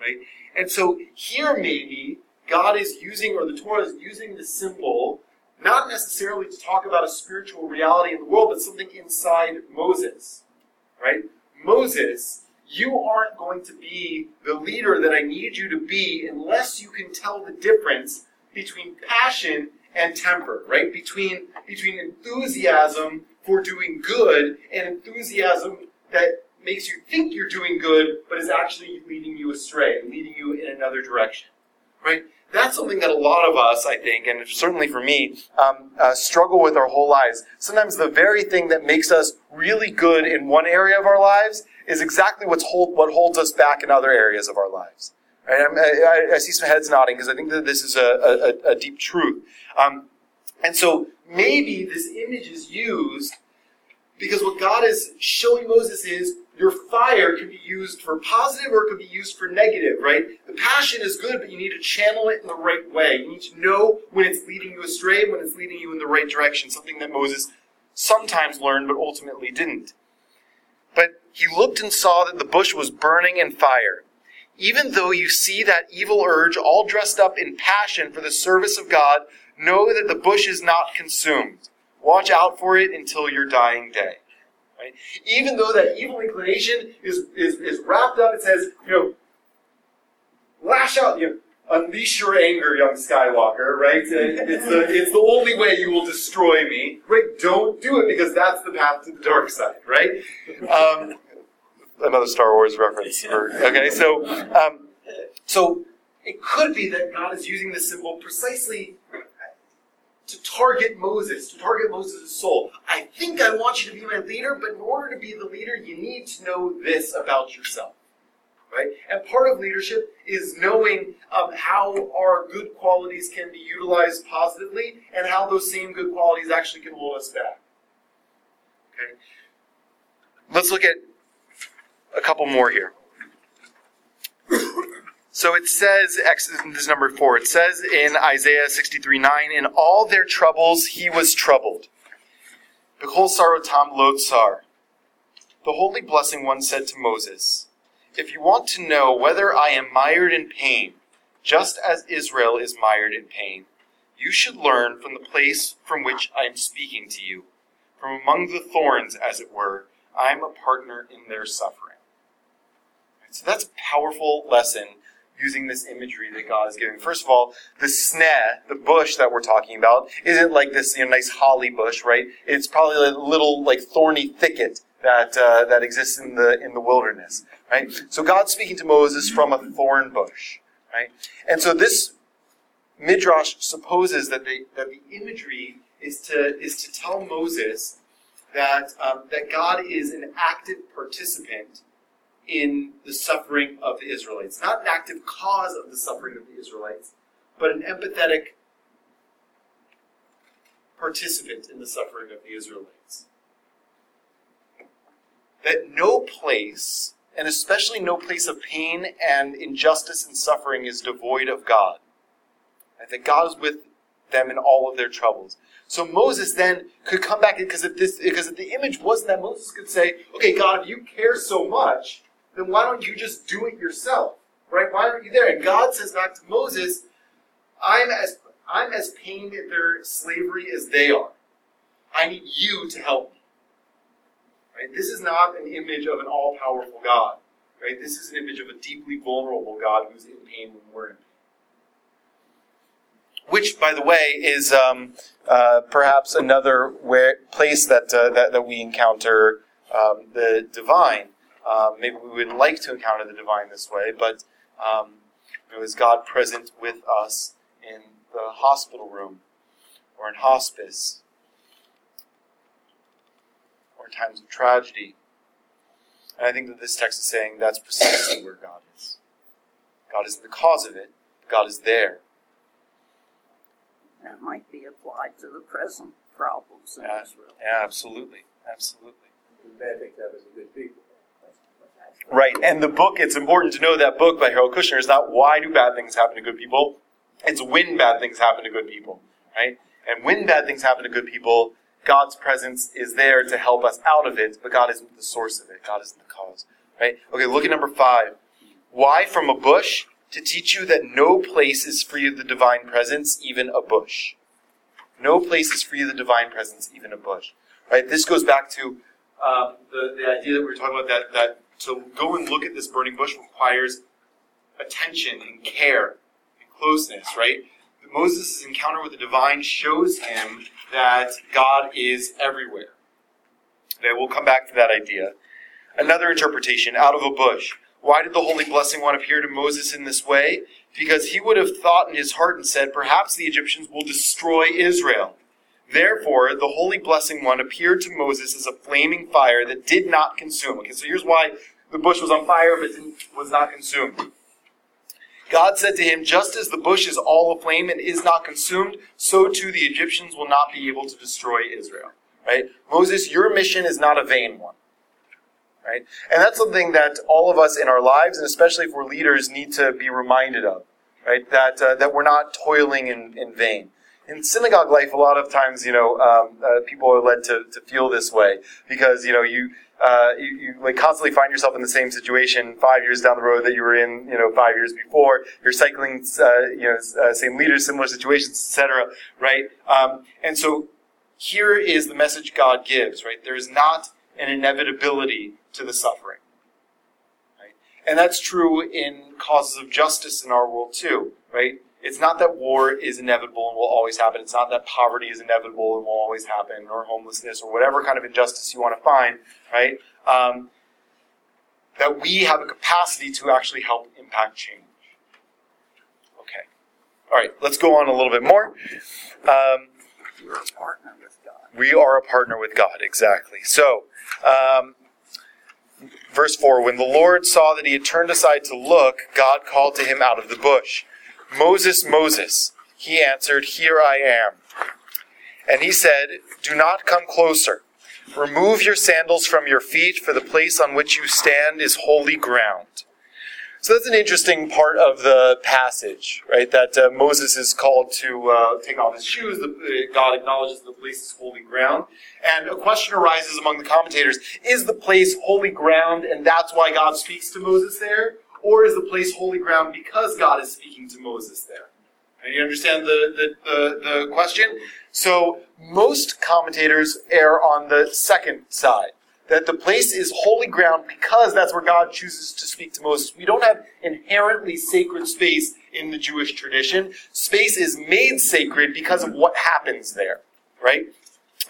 right? And so here maybe God is using, or the Torah is using the symbol not necessarily to talk about a spiritual reality in the world, but something inside Moses. Right? Moses, you aren't going to be the leader that I need you to be unless you can tell the difference between passion and temper, right? Between between enthusiasm for doing good and enthusiasm that makes you think you're doing good, but is actually leading you astray, leading you in another direction, right? That's something that a lot of us, I think, and certainly for me, um, uh, struggle with our whole lives. Sometimes the very thing that makes us really good in one area of our lives is exactly what's hold, what holds us back in other areas of our lives. Right? I, I, I see some heads nodding because I think that this is a, a, a deep truth. Um, and so maybe this image is used because what God is showing Moses is your fire can be used for positive or it can be used for negative, right? The passion is good, but you need to channel it in the right way. You need to know when it's leading you astray, when it's leading you in the right direction, something that Moses sometimes learned but ultimately didn't. But he looked and saw that the bush was burning in fire. Even though you see that evil urge all dressed up in passion for the service of God, know that the bush is not consumed. Watch out for it until your dying day. Right? Even though that evil inclination is, is, is wrapped up, it says, you know, lash out, you know, unleash your anger, young Skywalker, right? It's the, it's the only way you will destroy me, right? Don't do it because that's the path to the dark side, right? Um, another Star Wars reference. Or, okay, so, um, so it could be that God is using this symbol precisely to target Moses, to target Moses' soul. I think I want you to be my leader, but in order to be the leader, you need to know this about yourself. Right? And part of leadership is knowing um, how our good qualities can be utilized positively and how those same good qualities actually can hold us back. Okay? Let's look at a couple more here. So it says, this is number four, it says in Isaiah 63 9, in all their troubles he was troubled. The Holy Blessing One said to Moses, If you want to know whether I am mired in pain, just as Israel is mired in pain, you should learn from the place from which I am speaking to you. From among the thorns, as it were, I am a partner in their suffering. So that's a powerful lesson using this imagery that God is giving. First of all, the sneh, the bush that we're talking about, isn't like this you know, nice holly bush, right? It's probably a little like thorny thicket that uh, that exists in the in the wilderness, right? So God's speaking to Moses from a thorn bush, right? And so this midrash supposes that the that the imagery is to is to tell Moses that um, that God is an active participant in the suffering of the Israelites. Not an active cause of the suffering of the Israelites, but an empathetic participant in the suffering of the Israelites. That no place, and especially no place of pain and injustice and suffering, is devoid of God. And that God is with them in all of their troubles. So Moses then could come back because if this because if the image wasn't that Moses could say, okay, God, if you care so much, then why don't you just do it yourself? Right? Why aren't you there? And God says back to Moses, I'm as I'm as pained at their slavery as they are. I need you to help me. Right? This is not an image of an all-powerful God. Right? This is an image of a deeply vulnerable God who's in pain when we're in pain. Which, by the way, is um, uh, perhaps another where, place that, uh, that, that we encounter um, the divine. Um, maybe we would like to encounter the divine this way, but um, you know, is God present with us in the hospital room or in hospice or in times of tragedy? And I think that this text is saying that's precisely where God is. God isn't the cause of it, God is there. That might be applied to the present problems in Yeah, Israel. yeah, absolutely, absolutely. Bad things happen to good people. Right, and the book, it's important to know that book by Harold Kushner is not why do bad things happen to good people, it's when bad things happen to good people, right? And when bad things happen to good people, God's presence is there to help us out of it, but God isn't the source of it. God isn't the cause, right? Okay, look at number five. Why from a bush? To teach you that no place is free of the divine presence, even a bush. No place is free of the divine presence, even a bush. Right? This goes back to um, the, the idea that we were talking about that, that to go and look at this burning bush requires attention and care and closeness, right? Moses' encounter with the divine shows him that God is everywhere. Okay, we'll come back to that idea. Another interpretation out of a bush. Why did the Holy Blessing One appear to Moses in this way? Because he would have thought in his heart and said, Perhaps the Egyptians will destroy Israel. Therefore, the Holy Blessing One appeared to Moses as a flaming fire that did not consume. Okay, so here's why the bush was on fire but was not consumed. God said to him, Just as the bush is all aflame and is not consumed, so too the Egyptians will not be able to destroy Israel. Right? Moses, your mission is not a vain one. Right? And that's something that all of us in our lives, and especially if we're leaders, need to be reminded of. Right? That, uh, that we're not toiling in, in vain in synagogue life, a lot of times, you know, um, uh, people are led to, to feel this way because, you know, you, uh, you, you like constantly find yourself in the same situation five years down the road that you were in, you know, five years before. You're cycling, uh, you know, uh, same leaders, similar situations, etc. Right? Um, and so here is the message God gives. Right? There is not an inevitability to the suffering. Right? And that's true in causes of justice in our world too. Right? It's not that war is inevitable and will always happen. It's not that poverty is inevitable and will always happen, or homelessness, or whatever kind of injustice you want to find, right? Um, that we have a capacity to actually help impact change. Okay. All right, let's go on a little bit more. Um, You're a partner with God. we are a partner with God, exactly. So, um, verse 4 When the Lord saw that he had turned aside to look, God called to him out of the bush. Moses, Moses. He answered, Here I am. And he said, Do not come closer. Remove your sandals from your feet, for the place on which you stand is holy ground. So that's an interesting part of the passage, right? That uh, Moses is called to uh, take off his shoes. The, uh, God acknowledges the place is holy ground. And a question arises among the commentators is the place holy ground, and that's why God speaks to Moses there? Or is the place holy ground because God is speaking to Moses there? And you understand the, the, the, the question? So most commentators err on the second side. That the place is holy ground because that's where God chooses to speak to Moses. We don't have inherently sacred space in the Jewish tradition. Space is made sacred because of what happens there, right?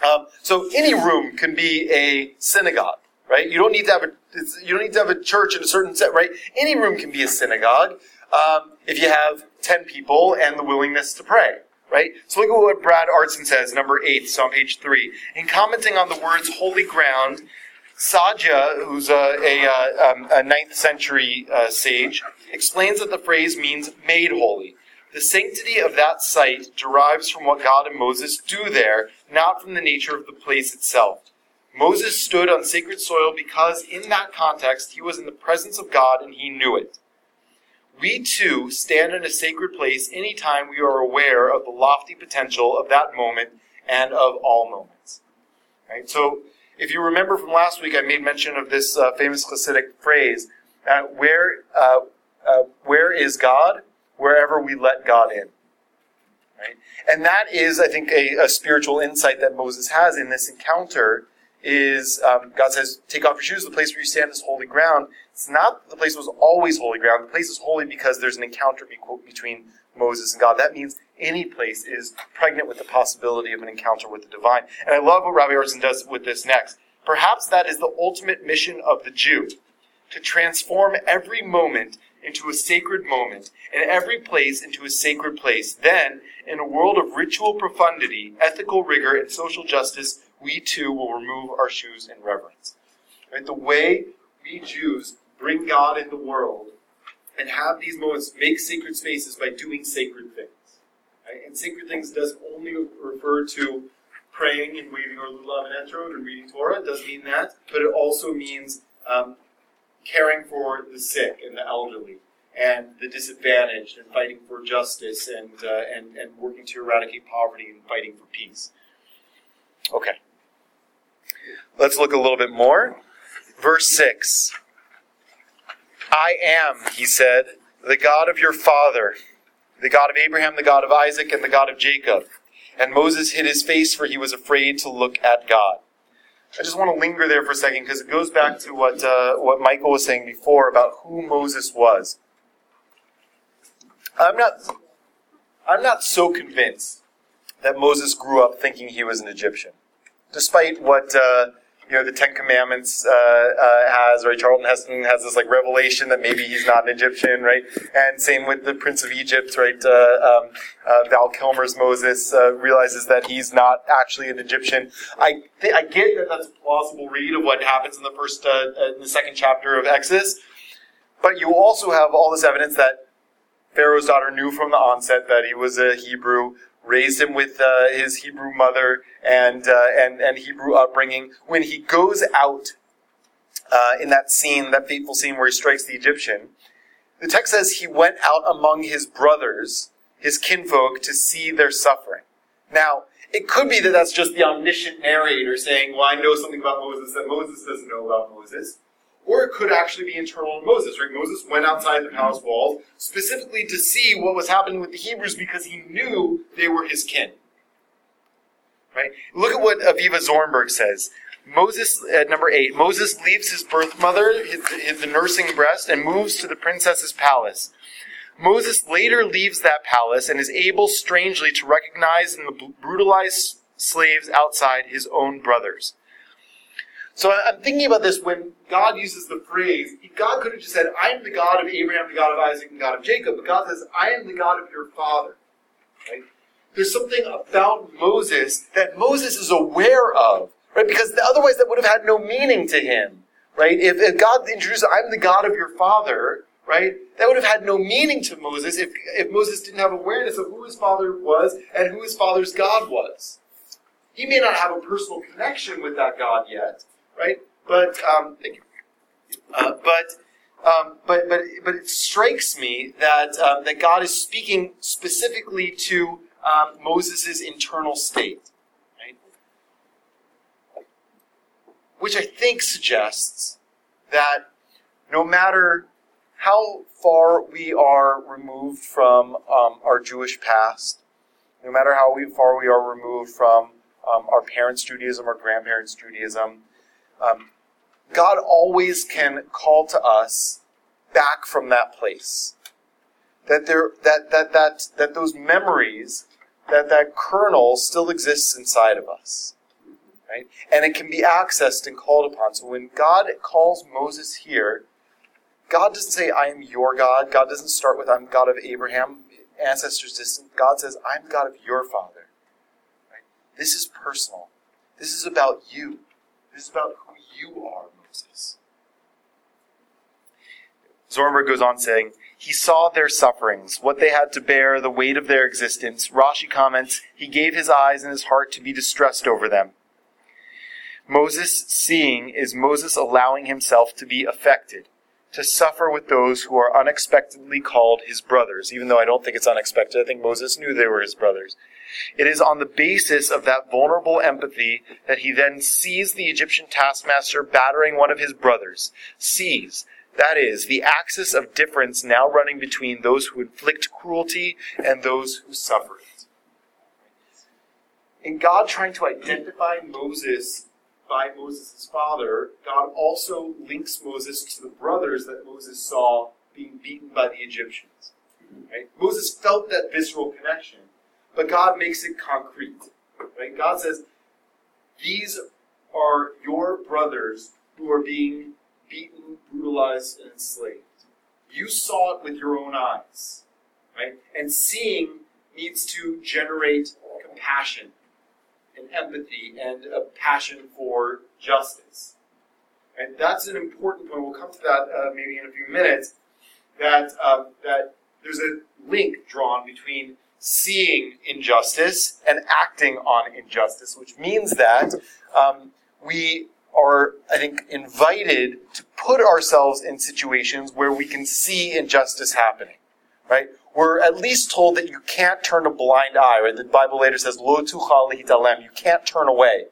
Um, so any room can be a synagogue, right? You don't need to have a it's, you don't need to have a church in a certain set, right? Any room can be a synagogue um, if you have ten people and the willingness to pray, right? So look at what Brad Artson says, number eight, so on page three. In commenting on the words "holy ground," Saadia, who's a, a, a, um, a ninth century uh, sage, explains that the phrase means "made holy." The sanctity of that site derives from what God and Moses do there, not from the nature of the place itself. Moses stood on sacred soil because, in that context, he was in the presence of God and he knew it. we too stand in a sacred place anytime we are aware of the lofty potential of that moment and of all moments. Right? So, if you remember from last week, I made mention of this uh, famous Hasidic phrase: "Where, uh, uh, where is God? Wherever we let God in." Right? And that is, I think, a, a spiritual insight that Moses has in this encounter. Is um, God says, "Take off your shoes. The place where you stand is holy ground." It's not the place was always holy ground. The place is holy because there's an encounter between Moses and God. That means any place is pregnant with the possibility of an encounter with the divine. And I love what Rabbi Artson does with this next. Perhaps that is the ultimate mission of the Jew to transform every moment into a sacred moment and every place into a sacred place. Then, in a world of ritual profundity, ethical rigor, and social justice, we too will remove our shoes in reverence. Right? The way we Jews bring God in the world and have these moments, make sacred spaces by doing sacred things. Right? And sacred things doesn't only refer to praying and waving our lulav and etrog and reading Torah. It does mean that, but it also means um, caring for the sick and the elderly and the disadvantaged and fighting for justice and, uh, and, and working to eradicate poverty and fighting for peace. Okay. Let's look a little bit more. Verse 6. I am, he said, the God of your father, the God of Abraham, the God of Isaac, and the God of Jacob. And Moses hid his face, for he was afraid to look at God. I just want to linger there for a second because it goes back to what, uh, what Michael was saying before about who Moses was. I'm not, I'm not so convinced that Moses grew up thinking he was an Egyptian, despite what uh, you know the Ten Commandments uh, uh, has, right? Charlton Heston has this like revelation that maybe he's not an Egyptian, right? And same with the Prince of Egypt, right? Uh, um, uh, Val Kilmer's Moses uh, realizes that he's not actually an Egyptian. I th- I get that that's a plausible read of what happens in the first in the second chapter of Exodus, but you also have all this evidence that Pharaoh's daughter knew from the onset that he was a Hebrew, raised him with uh, his Hebrew mother and, uh, and, and Hebrew upbringing. When he goes out uh, in that scene, that fateful scene where he strikes the Egyptian, the text says he went out among his brothers, his kinfolk, to see their suffering. Now, it could be that that's just the omniscient narrator saying, well, I know something about Moses that Moses doesn't know about Moses. Or it could actually be internal to Moses, right? Moses went outside the palace walls specifically to see what was happening with the Hebrews because he knew they were his kin. Right? Look at what Aviva Zornberg says. Moses, at number eight, Moses leaves his birth mother, his, his, the nursing breast, and moves to the princess's palace. Moses later leaves that palace and is able, strangely, to recognize in the brutalized slaves outside his own brothers. So I'm thinking about this when God uses the phrase, God could have just said, I am the God of Abraham, the God of Isaac, and God of Jacob, but God says, I am the God of your father. Right? There's something about Moses that Moses is aware of, right? Because otherwise that would have had no meaning to him, right? If, if God introduced, I'm the God of your father, right? That would have had no meaning to Moses if, if Moses didn't have awareness of who his father was and who his father's God was. He may not have a personal connection with that God yet, right? But um, thank you. Uh, but um, but but but it strikes me that um, that God is speaking specifically to um, Moses' internal state, right? Which I think suggests that no matter how far we are removed from um, our Jewish past, no matter how far we are removed from um, our parents' Judaism or grandparents' Judaism, um, God always can call to us back from that place. That there, that, that, that, that those memories, that that kernel still exists inside of us. Right? And it can be accessed and called upon. So when God calls Moses here, God doesn't say, I am your God. God doesn't start with, I'm God of Abraham, ancestors distant. God says, I'm God of your father. Right? This is personal. This is about you. This is about who you are, Moses. Zornberg goes on saying, He saw their sufferings, what they had to bear, the weight of their existence. Rashi comments, He gave his eyes and his heart to be distressed over them. Moses seeing is Moses allowing himself to be affected. to suffer with those who are unexpectedly called his brothers, even though I don't think it's unexpected. I think Moses knew they were his brothers. It is on the basis of that vulnerable empathy that he then sees the Egyptian taskmaster battering one of his brothers. Sees, that is, the axis of difference now running between those who inflict cruelty and those who suffer it. In God trying to identify Moses by Moses' father, God also links Moses to the brothers that Moses saw being beaten by the Egyptians. Right? Moses felt that visceral connection, but God makes it concrete. Right? God says, These are your brothers who are being beaten, brutalized, and enslaved. You saw it with your own eyes. Right? And seeing needs to generate compassion and empathy and a passion for justice. And that's an important point. We'll come to that uh, maybe in a few minutes. That uh, that there's a link drawn between seeing injustice and acting on injustice, which means that um, we are, I think, invited to put ourselves in situations where we can see injustice happening, right? We're at least told that you can't turn a blind eye, right? The Bible later says, "Lo tuchal lehitalem," you can't turn away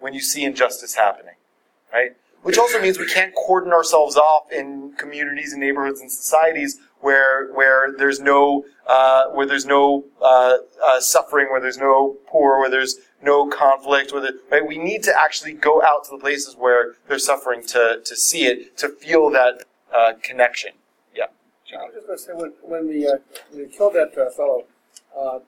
when you see injustice happening, right? Which also means we can't cordon ourselves off in communities and neighborhoods and societies where where there's no uh, where there's no uh, uh, suffering, where there's no poor, where there's no conflict, where the, right? We need to actually go out to the places where there's suffering to to see it, to feel that uh, connection. Yeah. I was just going to say when when the uh, when he killed that uh, fellow, uh,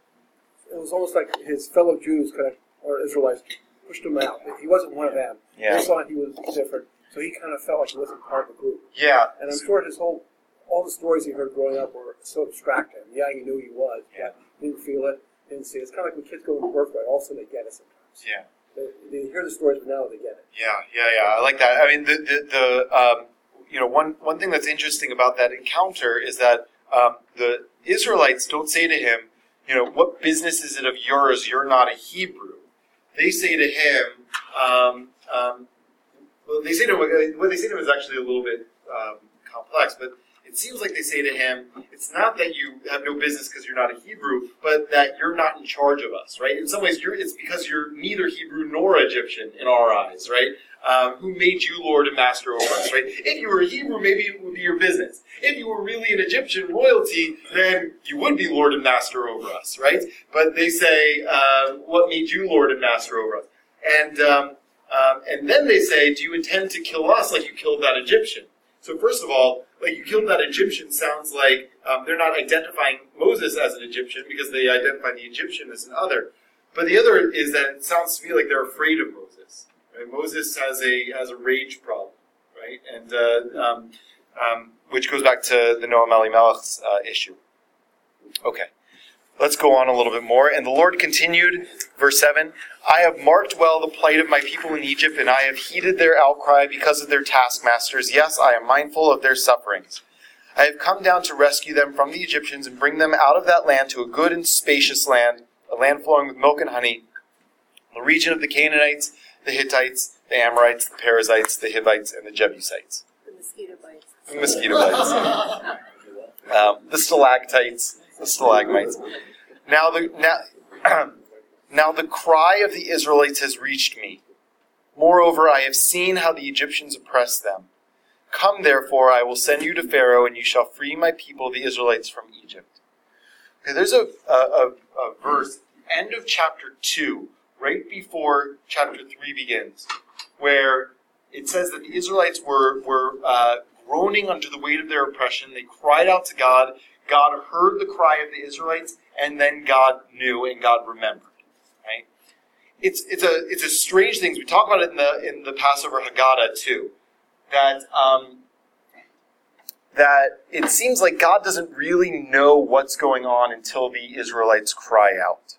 it was almost like his fellow Jews kind of or Israelites pushed him out. He wasn't one of them. Yeah. They saw he was different, so he kind of felt like he wasn't part of the group. Yeah. And I'm sure his whole all the stories he heard growing up were so abstract him. Yeah, he knew he was. Yeah. Didn't feel it. Didn't see it. It's kind of like when kids go to birthright. All of a sudden they get it sometimes. Yeah. They, they hear the stories, but now they get it. Yeah, yeah, yeah. I like that. I mean, the the, the um, you know one one thing that's interesting about that encounter is that um, the Israelites don't say to him, you know, what business is it of yours? You're not a Hebrew. They say to him, um, um, well, they say to him, what they say to him is actually a little bit um, complex, but it seems like they say to him, it's not that you have no business because you're not a Hebrew, but that you're not in charge of us, right? In some ways, it's because you're neither Hebrew nor Egyptian in our eyes, right? Um, who made you Lord and Master over us, right? If you were a Hebrew, maybe it would be your business. If you were really an Egyptian royalty, then you would be Lord and Master over us, right? But they say, uh, what made you Lord and Master over us? And, um, um, and then they say, do you intend to kill us like you killed that Egyptian? So first of all, like you killed that Egyptian sounds like um, they're not identifying Moses as an Egyptian because they identify the Egyptian as an other. But the other is that it sounds to me like they're afraid of Moses. Right? Moses has a has a rage problem, right? And uh, um, um, which goes back to the Noam Elimelech's uh, issue. Okay. Let's go on a little bit more. And the Lord continued, verse 7 I have marked well the plight of my people in Egypt, and I have heeded their outcry because of their taskmasters. Yes, I am mindful of their sufferings. I have come down to rescue them from the Egyptians and bring them out of that land to a good and spacious land, a land flowing with milk and honey, the region of the Canaanites, the Hittites, the Amorites, the Perizzites, the Hivites, and the Jebusites. The mosquito bites. The mosquito bites. um, the stalactites, the stalagmites. Now the now, now the cry of the Israelites has reached me. Moreover, I have seen how the Egyptians oppress them. Come, therefore, I will send you to Pharaoh, and you shall free my people, the Israelites, from Egypt. Okay, there's a, a, a, a verse, end of chapter 2, right before chapter 3 begins, where it says that the Israelites were, were uh, groaning under the weight of their oppression. They cried out to God. God heard the cry of the Israelites, and then God knew and God remembered. It's it's a it's a strange thing. We talk about it in the in the Passover Haggadah too. That um, that it seems like God doesn't really know what's going on until the Israelites cry out.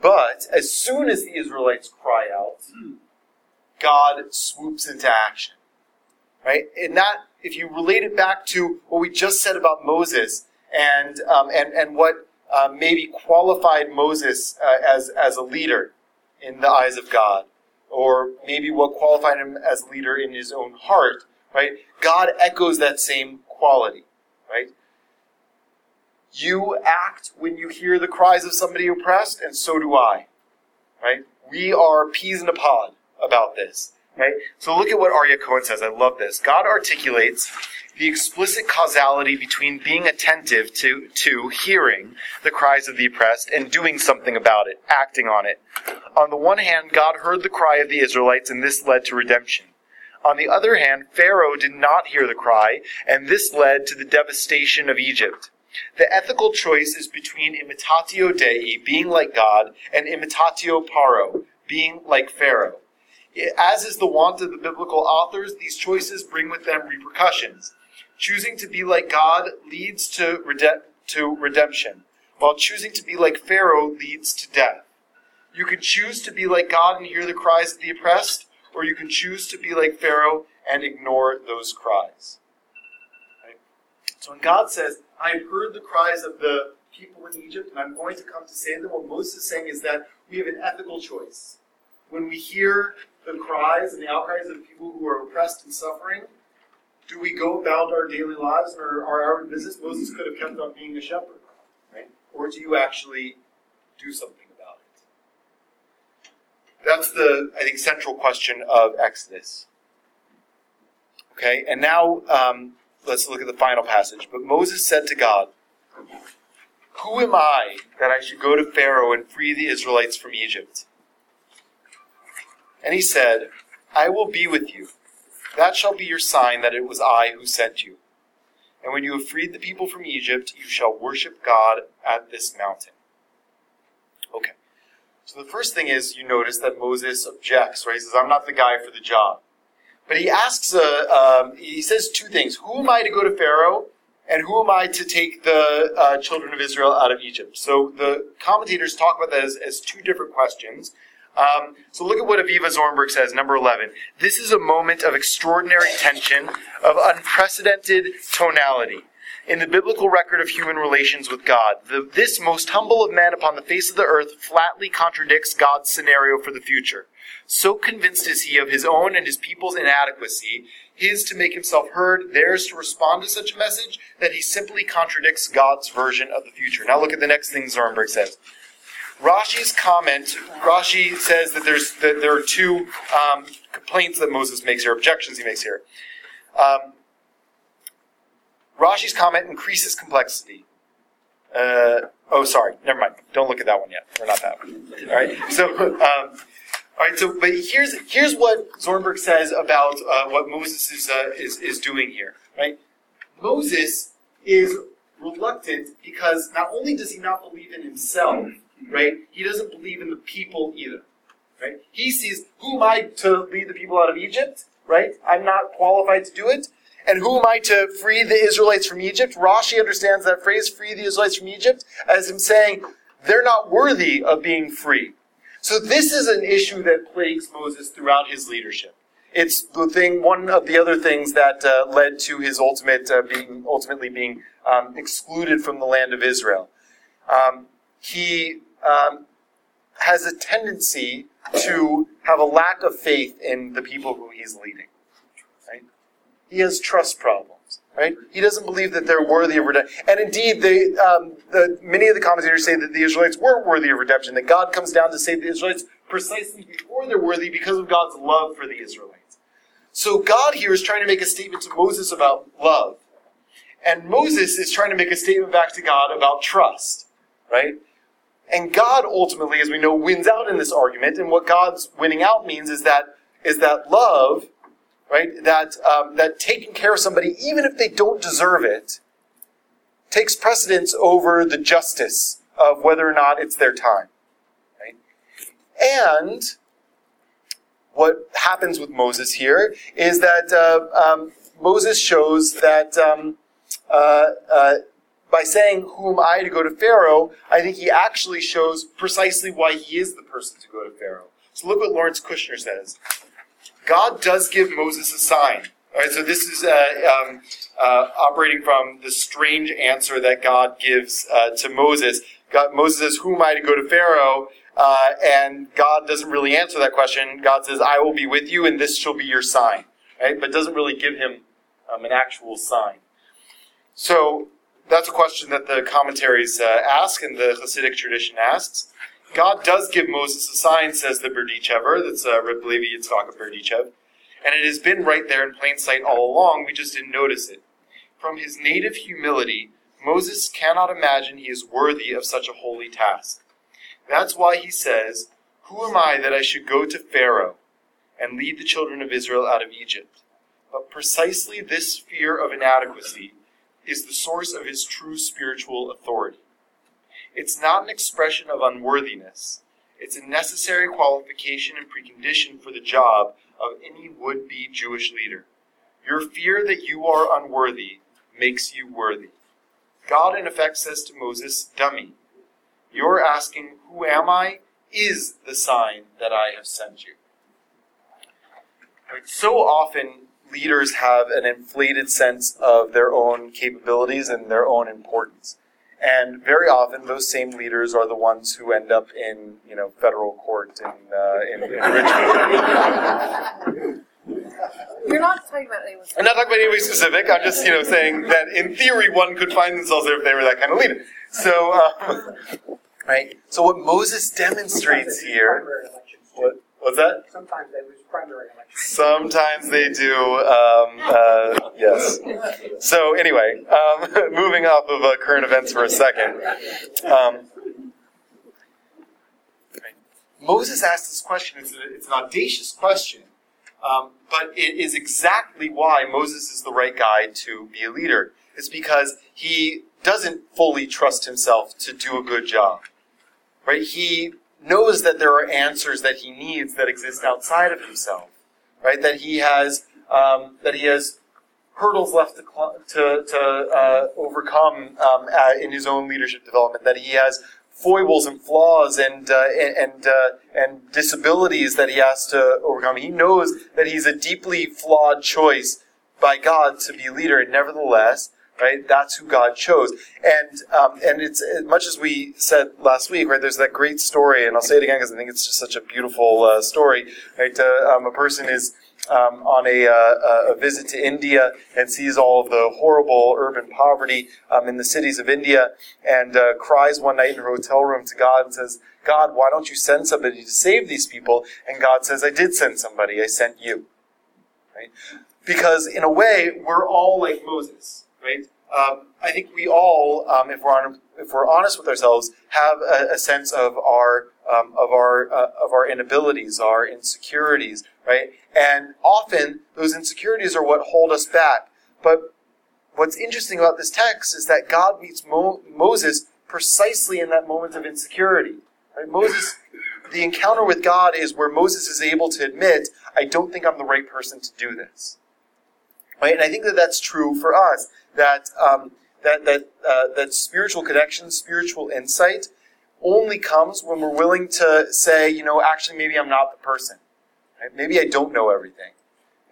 But as soon as the Israelites cry out, God swoops into action. Right? And that, if you relate it back to what we just said about Moses and, um, and, and what uh, maybe qualified Moses uh, as, as a leader in the eyes of God, or maybe what qualified him as leader in his own heart, right? God echoes that same quality, right? You act when you hear the cries of somebody oppressed, and so do I, right? We are peas in a pod about this, right? So look at what Aryeh Cohen says. I love this. God articulates the explicit causality between being attentive to, to hearing the cries of the oppressed and doing something about it, acting on it. On the one hand, God heard the cry of the Israelites, and this led to redemption. On the other hand, Pharaoh did not hear the cry, and this led to the devastation of Egypt. The ethical choice is between imitatio Dei, being like God, and imitatio Paro, being like Pharaoh. As is the wont of the biblical authors, these choices bring with them repercussions. Choosing to be like God leads to, rede- to redemption, while choosing to be like Pharaoh leads to death. You can choose to be like God and hear the cries of the oppressed, or you can choose to be like Pharaoh and ignore those cries. Right? So when God says, I have heard the cries of the people in Egypt, and I'm going to come to save them, what Moses is saying is that we have an ethical choice. When we hear the cries and the outcries of people who are oppressed and suffering, do we go about our daily lives or our, our business? Moses could have kept on being a shepherd, right? Or do you actually do something about it? That's the, I think, central question of Exodus. Okay, and now um, let's look at the final passage. But Moses said to God, Who am I that I should go to Pharaoh and free the Israelites from Egypt? And he said, I will be with you. That shall be your sign that it was I who sent you. And when you have freed the people from Egypt, you shall worship God at this mountain. Okay. So the first thing is you notice that Moses objects, right? He says, I'm not the guy for the job. But he asks, uh, um, he says two things. Who am I to go to Pharaoh? And who am I to take the uh, children of Israel out of Egypt? So the commentators talk about that as, as two different questions. Um, so look at what Avivah Zornberg says, number 11. This is a moment of extraordinary tension, of unprecedented tonality. In the biblical record of human relations with God, the, this most humble of men upon the face of the earth flatly contradicts God's scenario for the future. So convinced is he of his own and his people's inadequacy, his to make himself heard, theirs to respond to such a message, that he simply contradicts God's version of the future. Now look at the next thing Zornberg says. Rashi's comment, Rashi says that there's that there are two um, complaints that Moses makes here, objections he makes here. Um, Rashi's comment increases complexity. Uh, oh, sorry, never mind. Don't look at that one yet. We're not that one. All right. So, um, all right. So, but here's here's what Zornberg says about uh, what Moses is, uh, is is doing here. Right. Moses is reluctant because not only does he not believe in himself, right? He doesn't believe in the people either, right? He sees, who am I to lead the people out of Egypt, right? I'm not qualified to do it. And who am I to free the Israelites from Egypt? Rashi understands that phrase, free the Israelites from Egypt, as him saying, they're not worthy of being free. So this is an issue that plagues Moses throughout his leadership. It's the thing, one of the other things that uh, led to his ultimate uh, being, ultimately being um, excluded from the land of Israel. Um, he um, has a tendency to have a lack of faith in the people who he's leading. Right? He has trust problems. Right? He doesn't believe that they're worthy of redemption. And indeed, they, um, the, many of the commentators say that the Israelites weren't worthy of redemption, that God comes down to save the Israelites precisely before they're worthy because of God's love for the Israelites. So God here is trying to make a statement to Moses about love. And Moses is trying to make a statement back to God about trust. Right? And God ultimately, as we know, wins out in this argument. And what God's winning out means is that is that love, right? That um, that taking care of somebody, even if they don't deserve it, takes precedence over the justice of whether or not it's their time, right? And what happens with Moses here is that uh, um, Moses shows that um, uh, uh, by saying, Who am I to go to Pharaoh? I think he actually shows precisely why he is the person to go to Pharaoh. So look what Lawrence Kushner says. God does give Moses a sign. All right, so this is uh, um, uh, operating from the strange answer that God gives uh, to Moses. God, Moses says, Who am I to go to Pharaoh? Uh, and God doesn't really answer that question. God says, I will be with you, and this shall be your sign. right? But doesn't really give him um, an actual sign. So that's a question that the commentaries uh, ask and the Hasidic tradition asks. God does give Moses a sign, says the Berdichever, that's uh, Reb Levi Yitzchak of Berdichev, and it has been right there in plain sight all along, we just didn't notice it. From his native humility, Moses cannot imagine he is worthy of such a holy task. That's why he says, Who am I that I should go to Pharaoh and lead the children of Israel out of Egypt? But precisely this fear of inadequacy is the source of his true spiritual authority. It's not an expression of unworthiness. It's a necessary qualification and precondition for the job of any would be Jewish leader. Your fear that you are unworthy makes you worthy. God, in effect, says to Moses, Dummy, you're asking, Who am I? is the sign that I have sent you. So often, leaders have an inflated sense of their own capabilities and their own importance. And very often, those same leaders are the ones who end up in, you know, federal court in, uh, in, in Richmond. You're not talking about anyone. I'm not talking about anybody specific. I'm just, you know, saying that in theory, one could find themselves there if they were that kind of leader. So, um, right. So, what Moses demonstrates here. What, what's that? Sometimes they lose primary elections. Sometimes they do. Um, uh, yes. So anyway, um, moving off of uh, current events for a second. Um, Moses asked this question. It's, a, it's an audacious question, um, but it is exactly why Moses is the right guy to be a leader. It's because he doesn't fully trust himself to do a good job. Right? He knows that there are answers that he needs that exist outside of himself right? That he has um, that he has hurdles left to to, to uh, overcome um, uh, in his own leadership development. That he has foibles and flaws and uh, and uh, and disabilities that he has to overcome. He knows that he's a deeply flawed choice by God to be leader, and nevertheless. Right, that's who God chose, and um, and it's as much as we said last week. Right, there's that great story, and I'll say it again because I think it's just such a beautiful uh, story. Right, uh, um, a person is um, on a, uh, a, visit to India and sees all of the horrible urban poverty um, in the cities of India and uh, cries one night in her hotel room to God and says, God, why don't you send somebody to save these people? And God says, I did send somebody. I sent you. Right? Because in a way, we're all like Moses, right? Um, I think we all, um, if we're on, if we're honest with ourselves, have a, a sense of our um, of our uh, of our inabilities, our insecurities, right? And often those insecurities are what hold us back. But what's interesting about this text is that God meets Mo- Moses precisely in that moment of insecurity. Right? Moses, the encounter with God is where Moses is able to admit, "I don't think I'm the right person to do this." Right? And I think that that's true for us. That um, that that uh, that spiritual connection, spiritual insight, only comes when we're willing to say, you know, actually, maybe I'm not the person. Right? Maybe I don't know everything.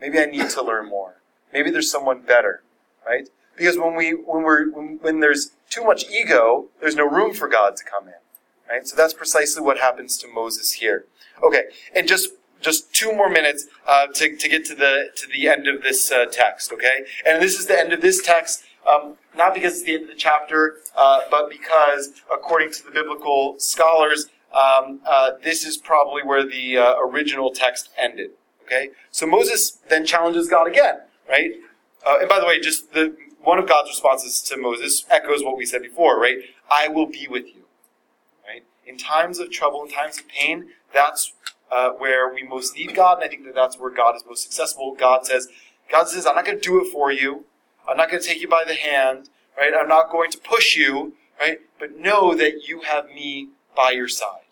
Maybe I need to learn more. Maybe there's someone better, right? Because when we when we're when, when there's too much ego, there's no room for God to come in, right? So that's precisely what happens to Moses here. Okay, and just just two more minutes uh, to, to get to the to the end of this uh, text. Okay, and this is the end of this text. Um, not because it's the end of the chapter, uh, but because, according to the biblical scholars, um, uh, this is probably where the uh, original text ended. Okay, so Moses then challenges God again, right? Uh, and by the way, just the one of God's responses to Moses echoes what we said before, right? I will be with you, right? In times of trouble, in times of pain, that's uh, where we most need God, and I think that that's where God is most successful. God says, God says, I'm not going to do it for you. I'm not going to take you by the hand, right? I'm not going to push you, right? But know that you have me by your side.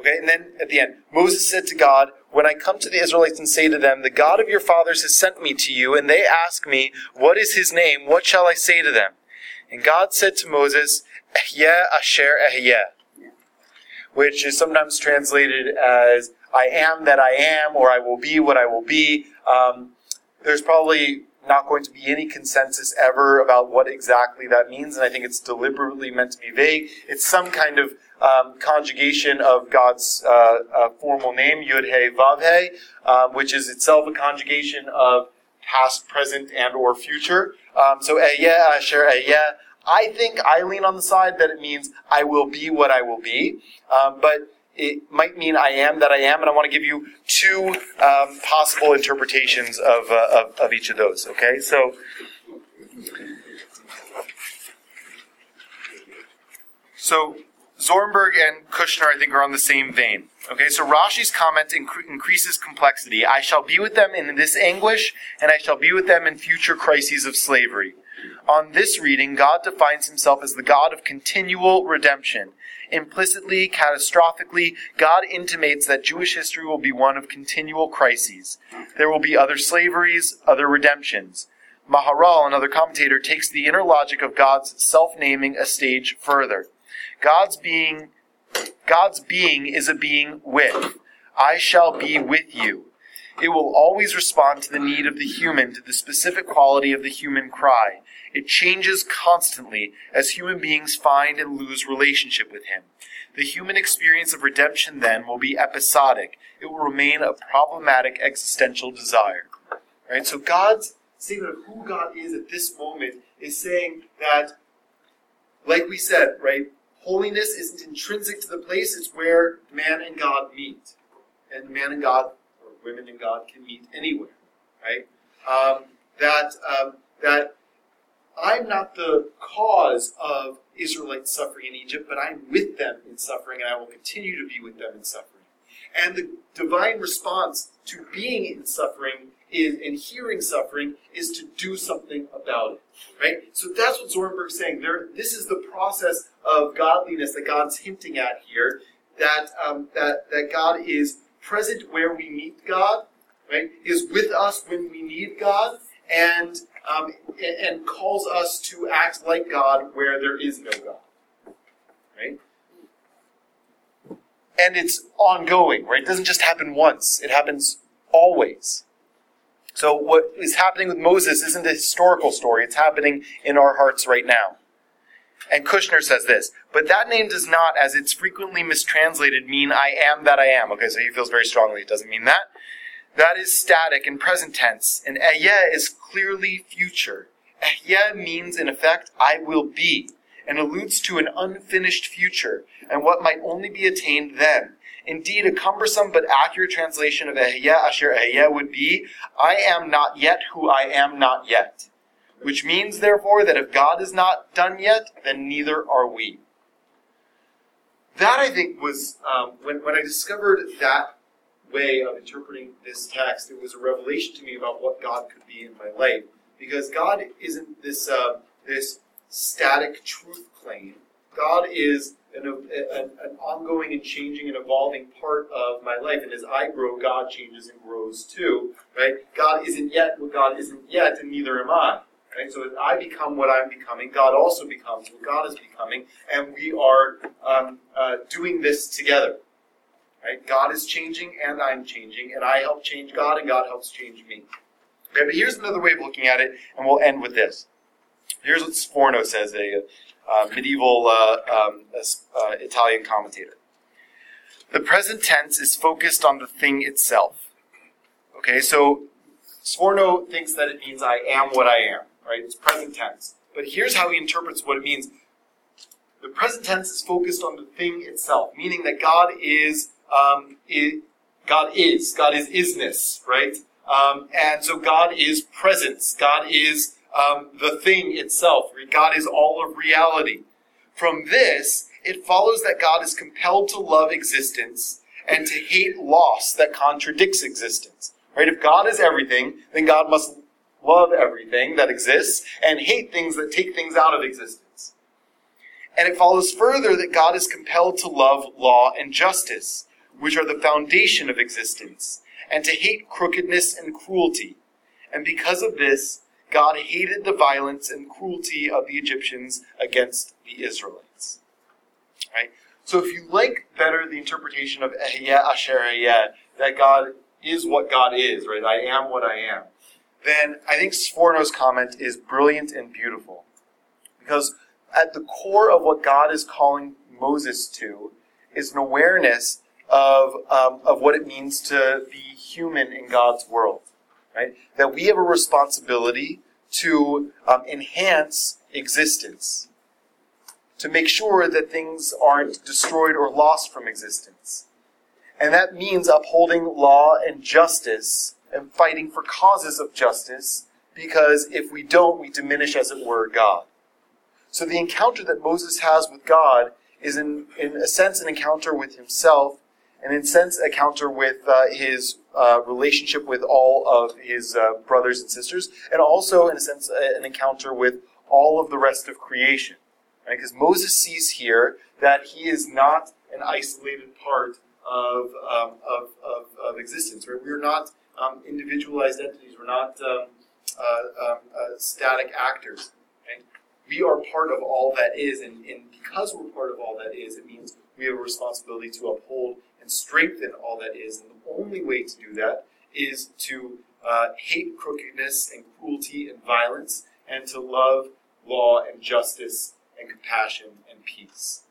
Okay, and then at the end, Moses said to God, When I come to the Israelites and say to them, The God of your fathers has sent me to you, and they ask me, What is his name? What shall I say to them? And God said to Moses, Ehyeh asher ehyeh, which is sometimes translated as I am that I am, or I will be what I will be. Um, there's probably not going to be any consensus ever about what exactly that means, and I think it's deliberately meant to be vague. It's some kind of um, conjugation of God's uh, uh, formal name, Yud He Vav He, um, which is itself a conjugation of past, present, and or future. Um, so Ehyeh Asher Ehyeh. I think I lean on the side that it means I will be what I will be, um, but it might mean I am that I am, and I want to give you two um, possible interpretations of, uh, of, of each of those. Okay, so so Zornberg and Kushner, I think, are on the same vein. Okay, so Rashi's comment incre- increases complexity. I shall be with them in this anguish, and I shall be with them in future crises of slavery. On this reading, God defines himself as the God of continual redemption. Implicitly, catastrophically, God intimates that Jewish history will be one of continual crises. There will be other slaveries, other redemptions. Maharal, another commentator, takes the inner logic of God's self-naming a stage further. God's being, God's being is a being with. I shall be with you. It will always respond to the need of the human, to the specific quality of the human cry. It changes constantly as human beings find and lose relationship with Him. The human experience of redemption then will be episodic. It will remain a problematic existential desire. Right? So God's statement of who God is at this moment is saying that, like we said, right, holiness isn't intrinsic to the place, it's where man and God meet. And man and God, or women and God, can meet anywhere. Right? Um, that um, that I'm not the cause of Israelite suffering in Egypt, but I'm with them in suffering, and I will continue to be with them in suffering. And the divine response to being in suffering is, and hearing suffering is to do something about it. Right? So that's what Zornberg's saying. There, this is the process of godliness that God's hinting at here. That um, that that God is present where we meet God, right? Is with us when we need God, and um, and calls us to act like God where there is no God. Right? And it's ongoing, right? It doesn't just happen once, it happens always. So, what is happening with Moses isn't a historical story, it's happening in our hearts right now. And Kushner says this, but that name does not, as it's frequently mistranslated, mean I am that I am. Okay, so he feels very strongly it doesn't mean that. That is static in present tense, and Ehyeh is clearly future. Ehyeh means, in effect, I will be, and alludes to an unfinished future, and what might only be attained then. Indeed, a cumbersome but accurate translation of Ehyeh Asher Ehyeh would be, I am not yet who I am not yet. Which means, therefore, that if God is not done yet, then neither are we. That, I think, was, um, when, when I discovered that way of interpreting this text, it was a revelation to me about what God could be in my life. Because God isn't this uh, this static truth claim. God is an, an, an, ongoing and changing and evolving part of my life. And as I grow, God changes and grows too. Right? God isn't yet what God isn't yet, and neither am I. Right? So as I become what I'm becoming, God also becomes what God is becoming, and we are um, uh, doing this together. Right? God is changing and I'm changing, and I help change God and God helps change me. Okay, but here's another way of looking at it, and we'll end with this. Here's what Sforno says, a, uh, medieval uh, um, uh, Italian commentator. The present tense is focused on the thing itself. Okay, so Sforno thinks that it means I am what I am, right? It's present tense. But here's how he interprets what it means. The present tense is focused on the thing itself, meaning that God is um, it, God is. God is isness, right? Um, and so God is presence. God is um, the thing itself. God is all of reality. From this, it follows that God is compelled to love existence and to hate loss that contradicts existence. Right? If God is everything, then God must love everything that exists and hate things that take things out of existence. And it follows further that God is compelled to love law and justice which are the foundation of existence, and to hate crookedness and cruelty. And because of this, God hated the violence and cruelty of the Egyptians against the Israelites. Right? So if you like better the interpretation of Ehyeh Asher Ehyeh, that God is what God is, right? I am what I am. then I think Sforno's comment is brilliant and beautiful. Because at the core of what God is calling Moses to is an awareness of, um, of what it means to be human in God's world. Right? That we have a responsibility to um, enhance existence, to make sure that things aren't destroyed or lost from existence. And that means upholding law and justice and fighting for causes of justice, because if we don't, we diminish, as it were, God. So the encounter that Moses has with God is, in, in a sense, an encounter with himself, and in a sense, a encounter with uh, his uh, relationship with all of his uh, brothers and sisters, and also, in a sense, an encounter with all of the rest of creation. Right? Because Moses sees here that he is not an isolated part of, um, of, of, of, existence. Right? We're not um, individualized entities. We're not um, uh, um, uh, static actors. Right? We are part of all that is, and, and because we're part of all that is, it means we have a responsibility to uphold and strengthen all that is. And the only way to do that is to uh, hate crookedness and cruelty and violence, and to love law and justice and compassion and peace.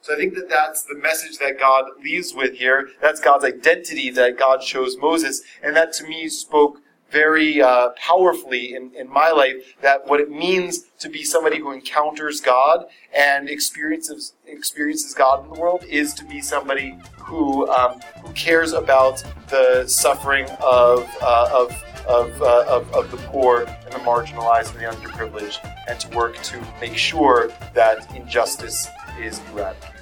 So I think that that's the message that God leaves with here. That's God's identity that God shows Moses. And that to me spoke very uh, powerfully in, in my life that what it means to be somebody who encounters God and experiences experiences God in the world is to be somebody who um, who cares about the suffering of uh, of of, uh, of, of the poor and the marginalized and the underprivileged, and to work to make sure that injustice is eradicated.